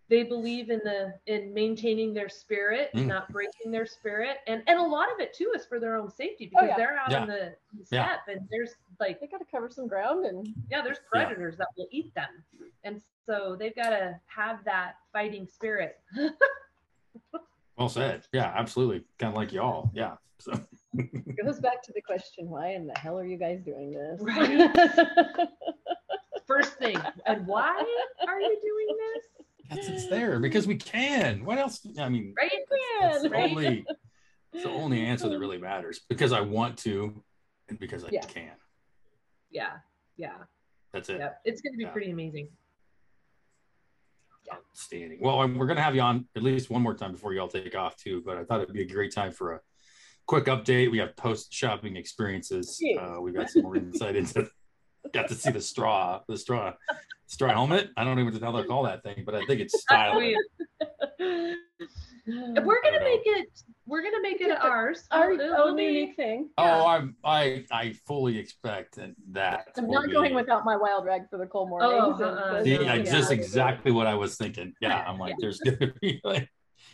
they believe in the in maintaining their spirit Mm. not breaking their spirit and and a lot of it too is for their own safety because Oh, yeah. they're out Yeah. on the, the Yeah. steppe and there's like They gotta cover some ground and yeah there's predators that will eat them and so they've got to have that fighting spirit Well said. Yeah, absolutely. Kind of like y'all. Yeah. So it goes back to the question, why in the hell are you guys doing this? Right. first thing and why are you doing this Yes, it's there because we can. What else? I mean, right that's the Right. only, it's the only answer that really matters because I want to and because I Yeah. can. yeah yeah That's it. Yep, it's going to be Yeah. pretty amazing. Outstanding. Well, we're going to have you on at least one more time before you all take off too. But I thought it'd be a great time for a quick update. We have post shopping experiences. Uh, we've got some more insight into. Got to see the straw, the straw, straw helmet. I don't even know how they call that thing, but I think it's stylish. We're gonna know. make it. We're gonna make it ours. Our It'll own be- unique thing. Oh, I'm I I fully expect that. I'm will not going be- without my wild rag for the cold mornings. Oh, and uh-uh. the- See, Yeah. I just exactly what I was thinking. Yeah, I'm like, there's gonna be like,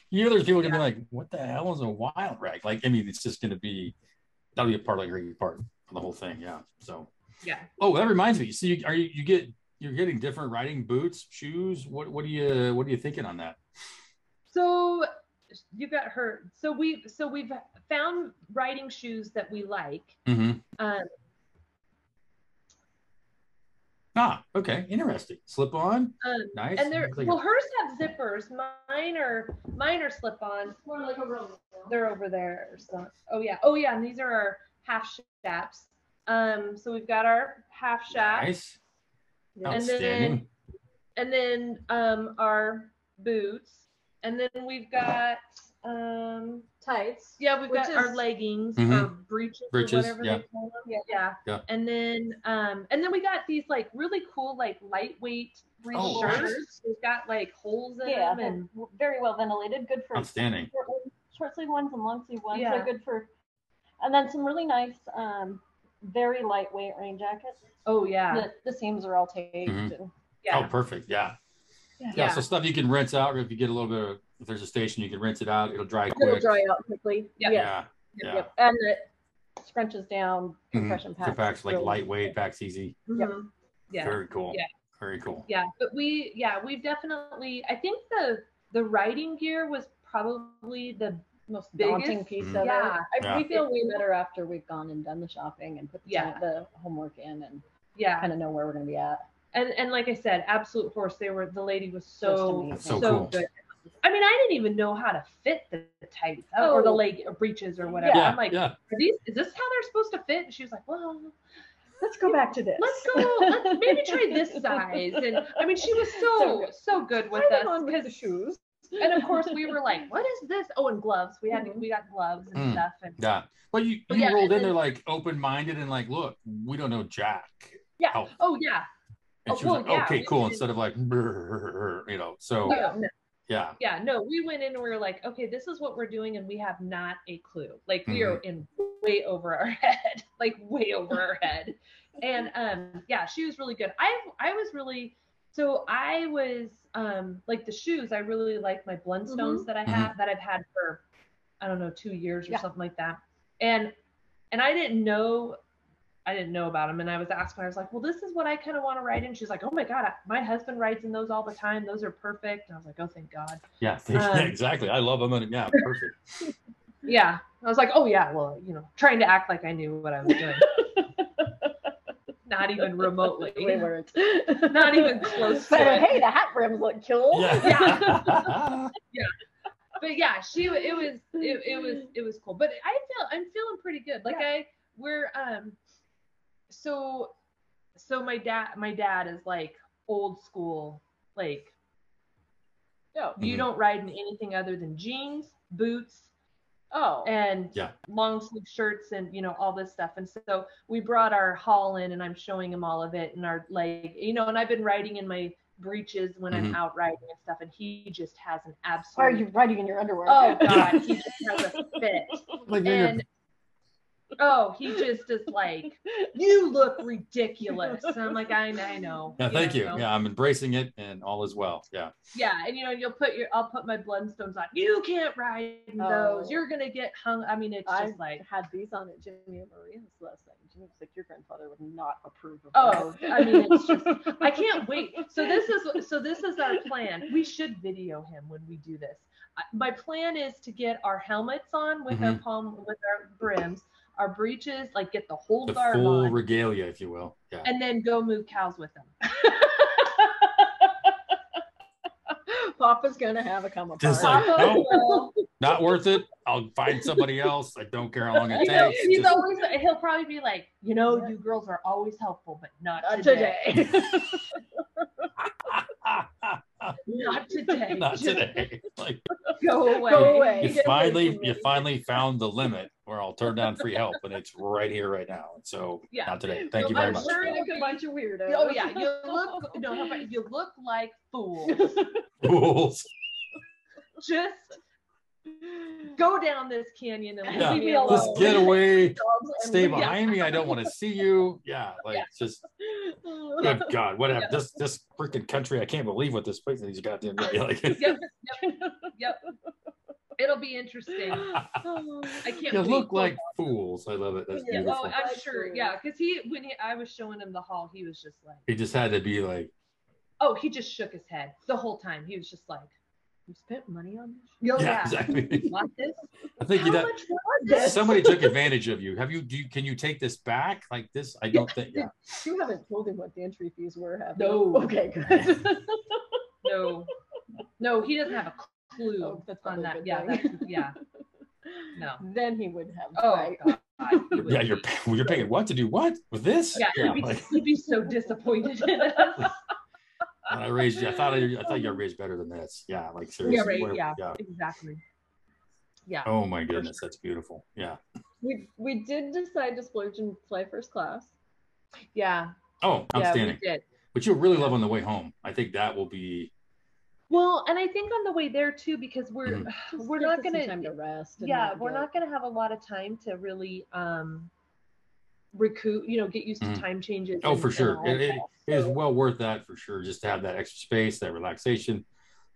you know, there's people gonna be like, what the hell is a wild rag? Like, I mean, it's just gonna be that'll be a part like a part of the whole thing. Yeah. So, Yeah. oh, that reminds me. So, you, are you you get you're getting different riding boots, shoes? What what are you what are you thinking on that? So you got hurt. So we so we've found riding shoes that we like. Mm-hmm. Um, Ah, okay, interesting. Slip on, um, nice. and they're Looks like well, a- hers have zippers. Mine are mine are slip-ons. They're over there. So oh yeah, oh yeah, and these are our half straps. Um, so we've got our half strap. nice, And then- and then um our boots and then we've got um tights. yeah we've Which got our is- leggings Mhm. or breeches, Breeches, or whatever yeah. they call them Yeah. yeah Yeah. and then um and then we got these like really cool like lightweight breech Oh, shirts nice. they've got like holes in Yeah, them and very well ventilated. Good for Outstanding. short sleeve ones and long sleeve ones. Yeah. They're good for, and then some really nice, um, very lightweight rain jacket. oh yeah The, the seams are all taped. Mhm. And, yeah Oh, perfect. Yeah. Yeah. yeah. So stuff you can rinse out, if you get a little bit of, if there's a station, you can rinse it out. It'll dry it'll quick. dry out quickly. Yep. Yes. Yeah. Yeah. Yep. And it scrunches down. Mhm. Compression packs. Like really- lightweight, packs easy. Mhm. Yeah Very cool. Yeah. Very cool. yeah but we yeah we've definitely i think the the riding gear was probably the Most Biggest- daunting piece Mhm. of Yeah. it. I, Yeah. We feel way better after we've gone and done the shopping and put the, Yeah. the homework in and yeah kind of know where we're going to be at. and and like I said, absolute horse. They were the lady was so. So so, cool. good. I mean, I didn't even know how to fit the, the tights uh, or the Oh. leg or breeches or whatever. Yeah. I'm like, yeah. are these is this how they're supposed to fit? And she was like, well, Let's go back to this. let's go. Let's maybe try this size. And I mean, she was so So good. so good with Try them us on with the because shoes. And of course we were like, what is this? Oh, and gloves. We had Mhm. we got gloves and Mm. stuff and Yeah. But you, But you yeah, rolled in there like open minded and like, look, we don't know Jack. Yeah. Oh. oh yeah. And Oh, she was well, like, yeah, okay, we cool. Instead of like, you know, so Yeah, no, yeah. yeah, no, we went in and we were like, okay, this is what we're doing, and we have not a clue. Like we are in way over our head, like way over our head. And um, yeah, she was really good. I I was really so I was um like the shoes. I really like my Blundstones that I Mhm. have that I've had for I don't know two years or Yeah. something like that. And and I didn't know I didn't know about them. And I was asking, I was like, well, this is what I kind of want to ride in. She's like, oh my god, I, my husband rides in those all the time. Those are perfect. And I was like, oh thank God. Yeah, Um, exactly. I love them. And yeah, perfect. Yeah. I was like, oh yeah, well, you know, trying to act like I knew what I was doing. Not even remotely. We weren't. Not even close to But it. hey, the hat brims look cool. Yeah. yeah, but yeah, she it was it, it was it was cool. But I feel I'm feeling pretty good. Like I we're um so so my dad my dad is like old school like Oh. you Mhm. don't ride in anything other than jeans, boots, Oh. and Yeah. long sleeve shirts and you know all this stuff and so we brought our haul in and i'm showing him all of it and our like you know and i've been riding in my breeches when i'm Mhm. out riding and stuff and he just has an Why are absolute you riding in your underwear? oh god he just has a fit like you're and oh he just is like you look ridiculous and i'm like i, I know yeah, thank you. know? Yeah, I'm embracing it, and all is well. Yeah. Yeah, and you know, you'll put your I'll put my Blundstones on. You can't ride in Oh. those. You're gonna get hung. I mean, it's I just like had these on at Jimmy and Maria's last night. Jimmy was like, "Your grandfather would not approve of oh, those." I mean, it's just I can't wait. So this is so this is our plan. We should video him when we do this. My plan is to get our helmets on with our mm-hmm. palm with our brims, our breeches, like get the whole The garb full on, regalia, if you will. Yeah. and then go move cows with them. Papa's gonna have a come apart. Just like- Papa nope. will- Not worth it. I'll find somebody else. I don't care how long it You know, takes. he's Just- always he'll probably be like, you know, Yeah. you girls are always helpful, but not, Not today. today. Not today. Not today. Like Go away. Go away. you finally you finally found the limit where I'll turn down free help, and it's right here, right now. And so Yeah. not today. Thank you very I'm very much. sure Look like a bunch of weirdos. Oh yeah, you look no, you look like fools. Fools. Just go down this canyon and Yeah. leave me Just alone. Just get away. Stay we- behind me. I don't want to see you. Yeah, like Yeah. just good God, whatever. This this freaking country. I can't believe what this place is. Goddamn. Yeah, like, Yep, yep, yep. It'll be interesting. I can't you look like fools. I love it. That's Yeah. Oh, beautiful. Oh, I'm sure. Yeah, because he when he I was showing him the haul, he was just like, He just had to be like, oh, he just shook his head the whole time. He was just like, You spent money on this? yeah, yeah, exactly. want this? I think you much that somebody took advantage of you. Have you? Do you, can you take this back like this? I don't think. Yeah. You haven't told him what the entry fees were, have No. you? Okay, good. No, no, he doesn't have a clue Oh, that's on that. Yeah, that's, yeah. No. Then he would have. Oh right. God. he Yeah, you're you're paying what to do what with this? Yeah, he'd be, like, he'd be so disappointed in us. I raised you. I thought I, I thought you got raised better than this. Yeah, like seriously. Yeah, right. what- Yeah, exactly. Yeah. Oh my goodness, that's beautiful. Yeah. We we did decide to splurge and fly first class. Yeah. Oh, Yeah, outstanding. we did. But you'll really love on the way home. I think that will be. Well, and I think on the way there too, because we're Mhm. We're not gonna time to rest. yeah, we're not gonna have a lot of time to really um recoup, you know, get used to Mhm. time changes. Oh, and- for sure. all It, it, it is well worth that for sure. Just to have that extra space, that relaxation.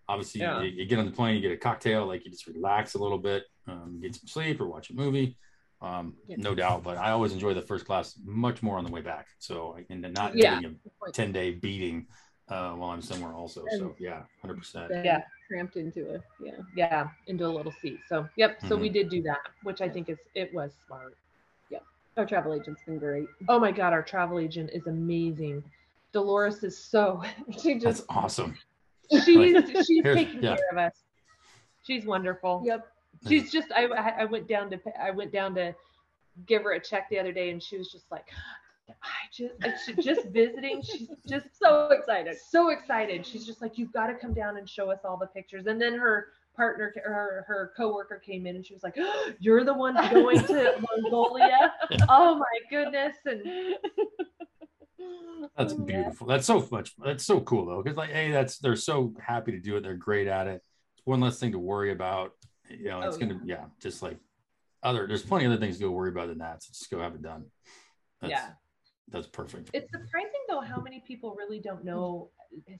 Obviously, Yeah. you, you get on the plane, you get a cocktail, like you just relax a little bit, um, get some sleep or watch a movie. Um, Yeah. no doubt, but I always enjoy the first class much more on the way back. So, I- and then not Yeah. getting a 10 day beating uh, while I'm somewhere also. So, yeah, 100%. Yeah. cramped into it. Yeah. yeah, into a little seat. So yep, so Mm-hmm. we did do that, which I think is it was smart. Our travel agent's been great. Oh my god, our travel agent is amazing. Dolores is so she That's just awesome. she's she's Here's- taking yeah. care of us. She's wonderful. Yep. She's just I I I went down to I went down to give her a check the other day and she was just like I just it's just visiting. She's just So excited. so excited. She's just like, you've got to come down and show us all the pictures. And then her partner, her her coworker came in and she was like, you're the one going to Mongolia. Oh my goodness! And That's beautiful. That's so much. That's so cool though, because like, hey, that's they're so happy to do it. They're great at it. It's one less thing to worry about. You know, it's Oh, gonna yeah, just like other. There's plenty of other things to go worry about than that. So just go have it done. That's, Yeah. that's perfect. it's surprising though how many people really don't know,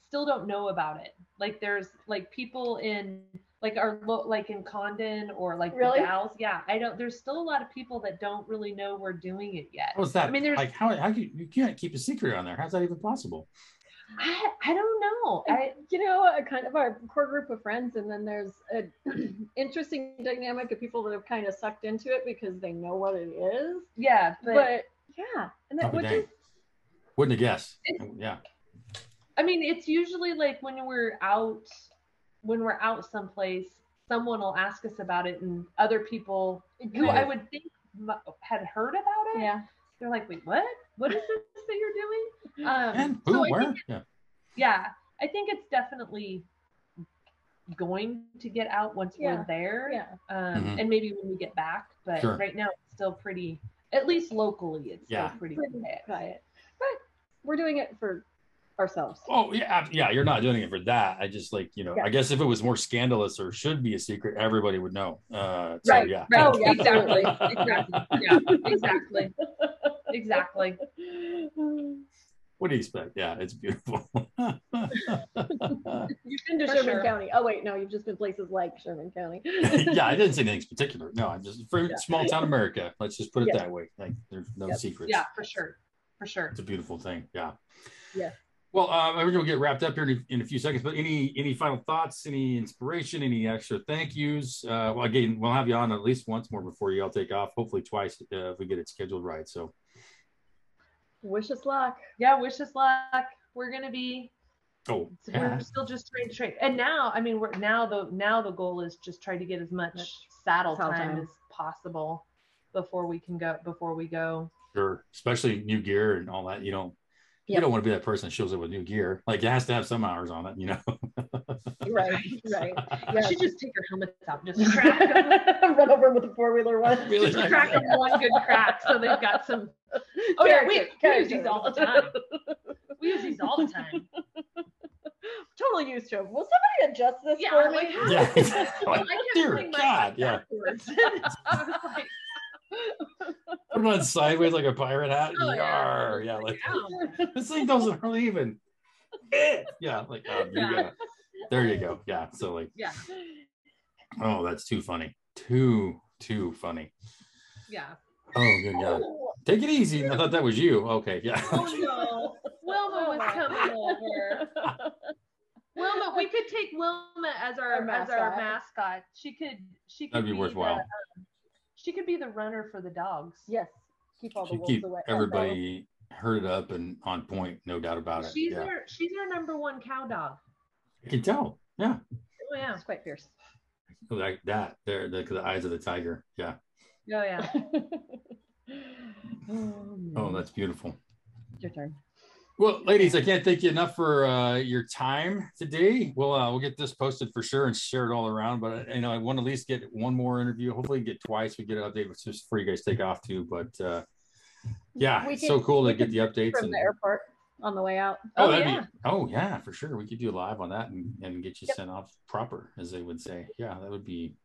still don't know about it. Like there's like people in like our lo- like in Condon or like Really? the Dalles. Yeah, I don't. There's still a lot of people that don't really know we're doing it yet. How's that? I mean, there's- like how how you, you can't keep a secret on there. How's that even possible? I I don't know. I you know, a kind of our core group of friends, and then there's a interesting dynamic of people that have kind of sucked into it because they know what it is. yeah, But, but, yeah, and that be which Wouldn't have guessed. Yeah. I mean, it's usually like when we're out, when we're out someplace, someone will ask us about it, and other people who I would think had heard about it, yeah. they're like, "Wait, what? What is this that you're doing?" Um, And who? I where? Yeah. yeah, I think it's definitely going to get out once Yeah, we're there, Yeah. um, Mhm. and maybe when we get back. But Sure. right now, it's still pretty. At least locally, it's Yeah. still pretty Pretty quiet. quiet. But we're doing it for ourselves. Oh yeah, yeah. You're not doing it for that. I just like you know. Yeah. I guess if it was more scandalous or should be a secret, everybody would know. Uh, so Right, yeah. right, Oh, yeah, exactly, exactly, yeah, exactly, exactly. What do you expect? Yeah, it's beautiful. You've been to For Sherman sure. County. Oh wait, no, you've just been places like Sherman County. yeah, I didn't say anything particular. No, I'm just for Yeah. small town America. Let's just put it Yeah. that way. Like there's no Yep. secrets. Yeah, for sure, for sure. It's a beautiful thing. Yeah. Yeah. Well, uh, we're gonna get wrapped up here in a, in a few seconds. But any any final thoughts? Any inspiration? Any extra thank yous? Uh, well, again, we'll have you on at least once more before you all take off. Hopefully, twice uh, if we get it scheduled right. So, Wish us luck. Yeah, wish us luck. We're gonna be. oh, yeah. We're still just trying to train, and now, I mean, we're now the now the goal is just try to get as much Much saddle saddle time time. as possible before we can go. Before we go. sure. Especially new gear and all that. You don't. You don't want to be that person that shows up with new gear. Like it has to have some hours on it. You know. Right, right. We Yeah. should just take our helmets out, and just crack them, Run over 'em with a four wheeler one. Really? just crack them one good crack, so they've got some. Oh yeah, we, Character, we use these all the time. We use these all the time. Totally used to 'em. Will somebody adjust this Yeah, for I'm like, me? how- Yeah. I Like, kept dear my God. foot Yeah. I was like, Put it on sideways like a pirate hat. Oh, yeah. Yar. Yeah. Like "Ow." this thing doesn't really even fit. Yeah. Like oh, you Yeah. gotta- there you go. Yeah. So like, yeah, oh, that's too funny. Too too funny. yeah. Oh good God. Take it easy. I thought that was you. Okay. Yeah. Oh no, Wilma was coming over. Wilma, we could take Wilma as our, Our as our mascot. mascot. She could she could That'd be the, worthwhile. um, she could be the runner for the dogs. Yes. Keep all the Should wolves keep away. everybody herded up and on point, no doubt about it. She's Yeah. our she's our number one cow dog. I can tell. Yeah. Oh yeah, It's quite fierce. Like that. There, the, the eyes of the tiger. Yeah. oh yeah. Oh, that's beautiful. your turn. Well, ladies, I can't thank you enough for uh, your time today. We'll uh, we'll get this posted for sure and share it all around. But you know, I want to at least get one more interview. Hopefully, get twice. We get an update just before you guys take off too. But uh, yeah, it's so cool to get the updates. From And, the airport on the way out. oh, Oh, yeah. be oh yeah, for sure. We could do live on that and, and get you Yep. sent off proper, as they would say. Yeah, that would be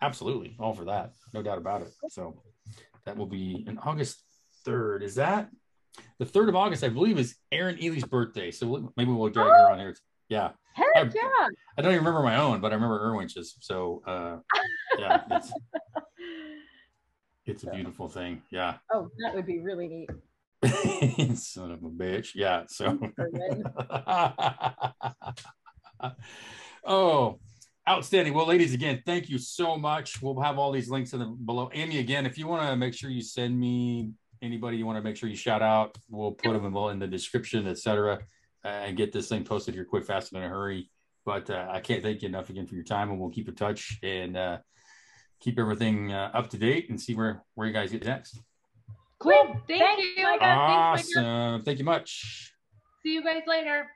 absolutely all for that, no doubt about it. So that will be in August third. Is that the third of August? I believe is Erin Ely's birthday. So we'll- maybe we'll drag her on here. Yeah, Heck I- yeah. I don't even remember my own, but I remember Erwinch's. So uh, yeah, it's it's a beautiful thing. Yeah, Oh, that would be really neat. son of a bitch. Yeah. So. Oh, outstanding. Well, ladies, again, thank you so much. We'll have all these links in the below. Amy, again, if you want to make sure you send me anybody you want to make sure you shout out, we'll put them in, in the description, etc., uh, and get this thing posted here quick, fast, and in a hurry. But uh, I can't thank you enough again for your time, and we'll keep in touch and uh, keep everything uh, up to date and see where where you guys get next. Cool. Thank Thanks, you. Micah. Thanks, Micah. Awesome. Thank you much. See you guys later.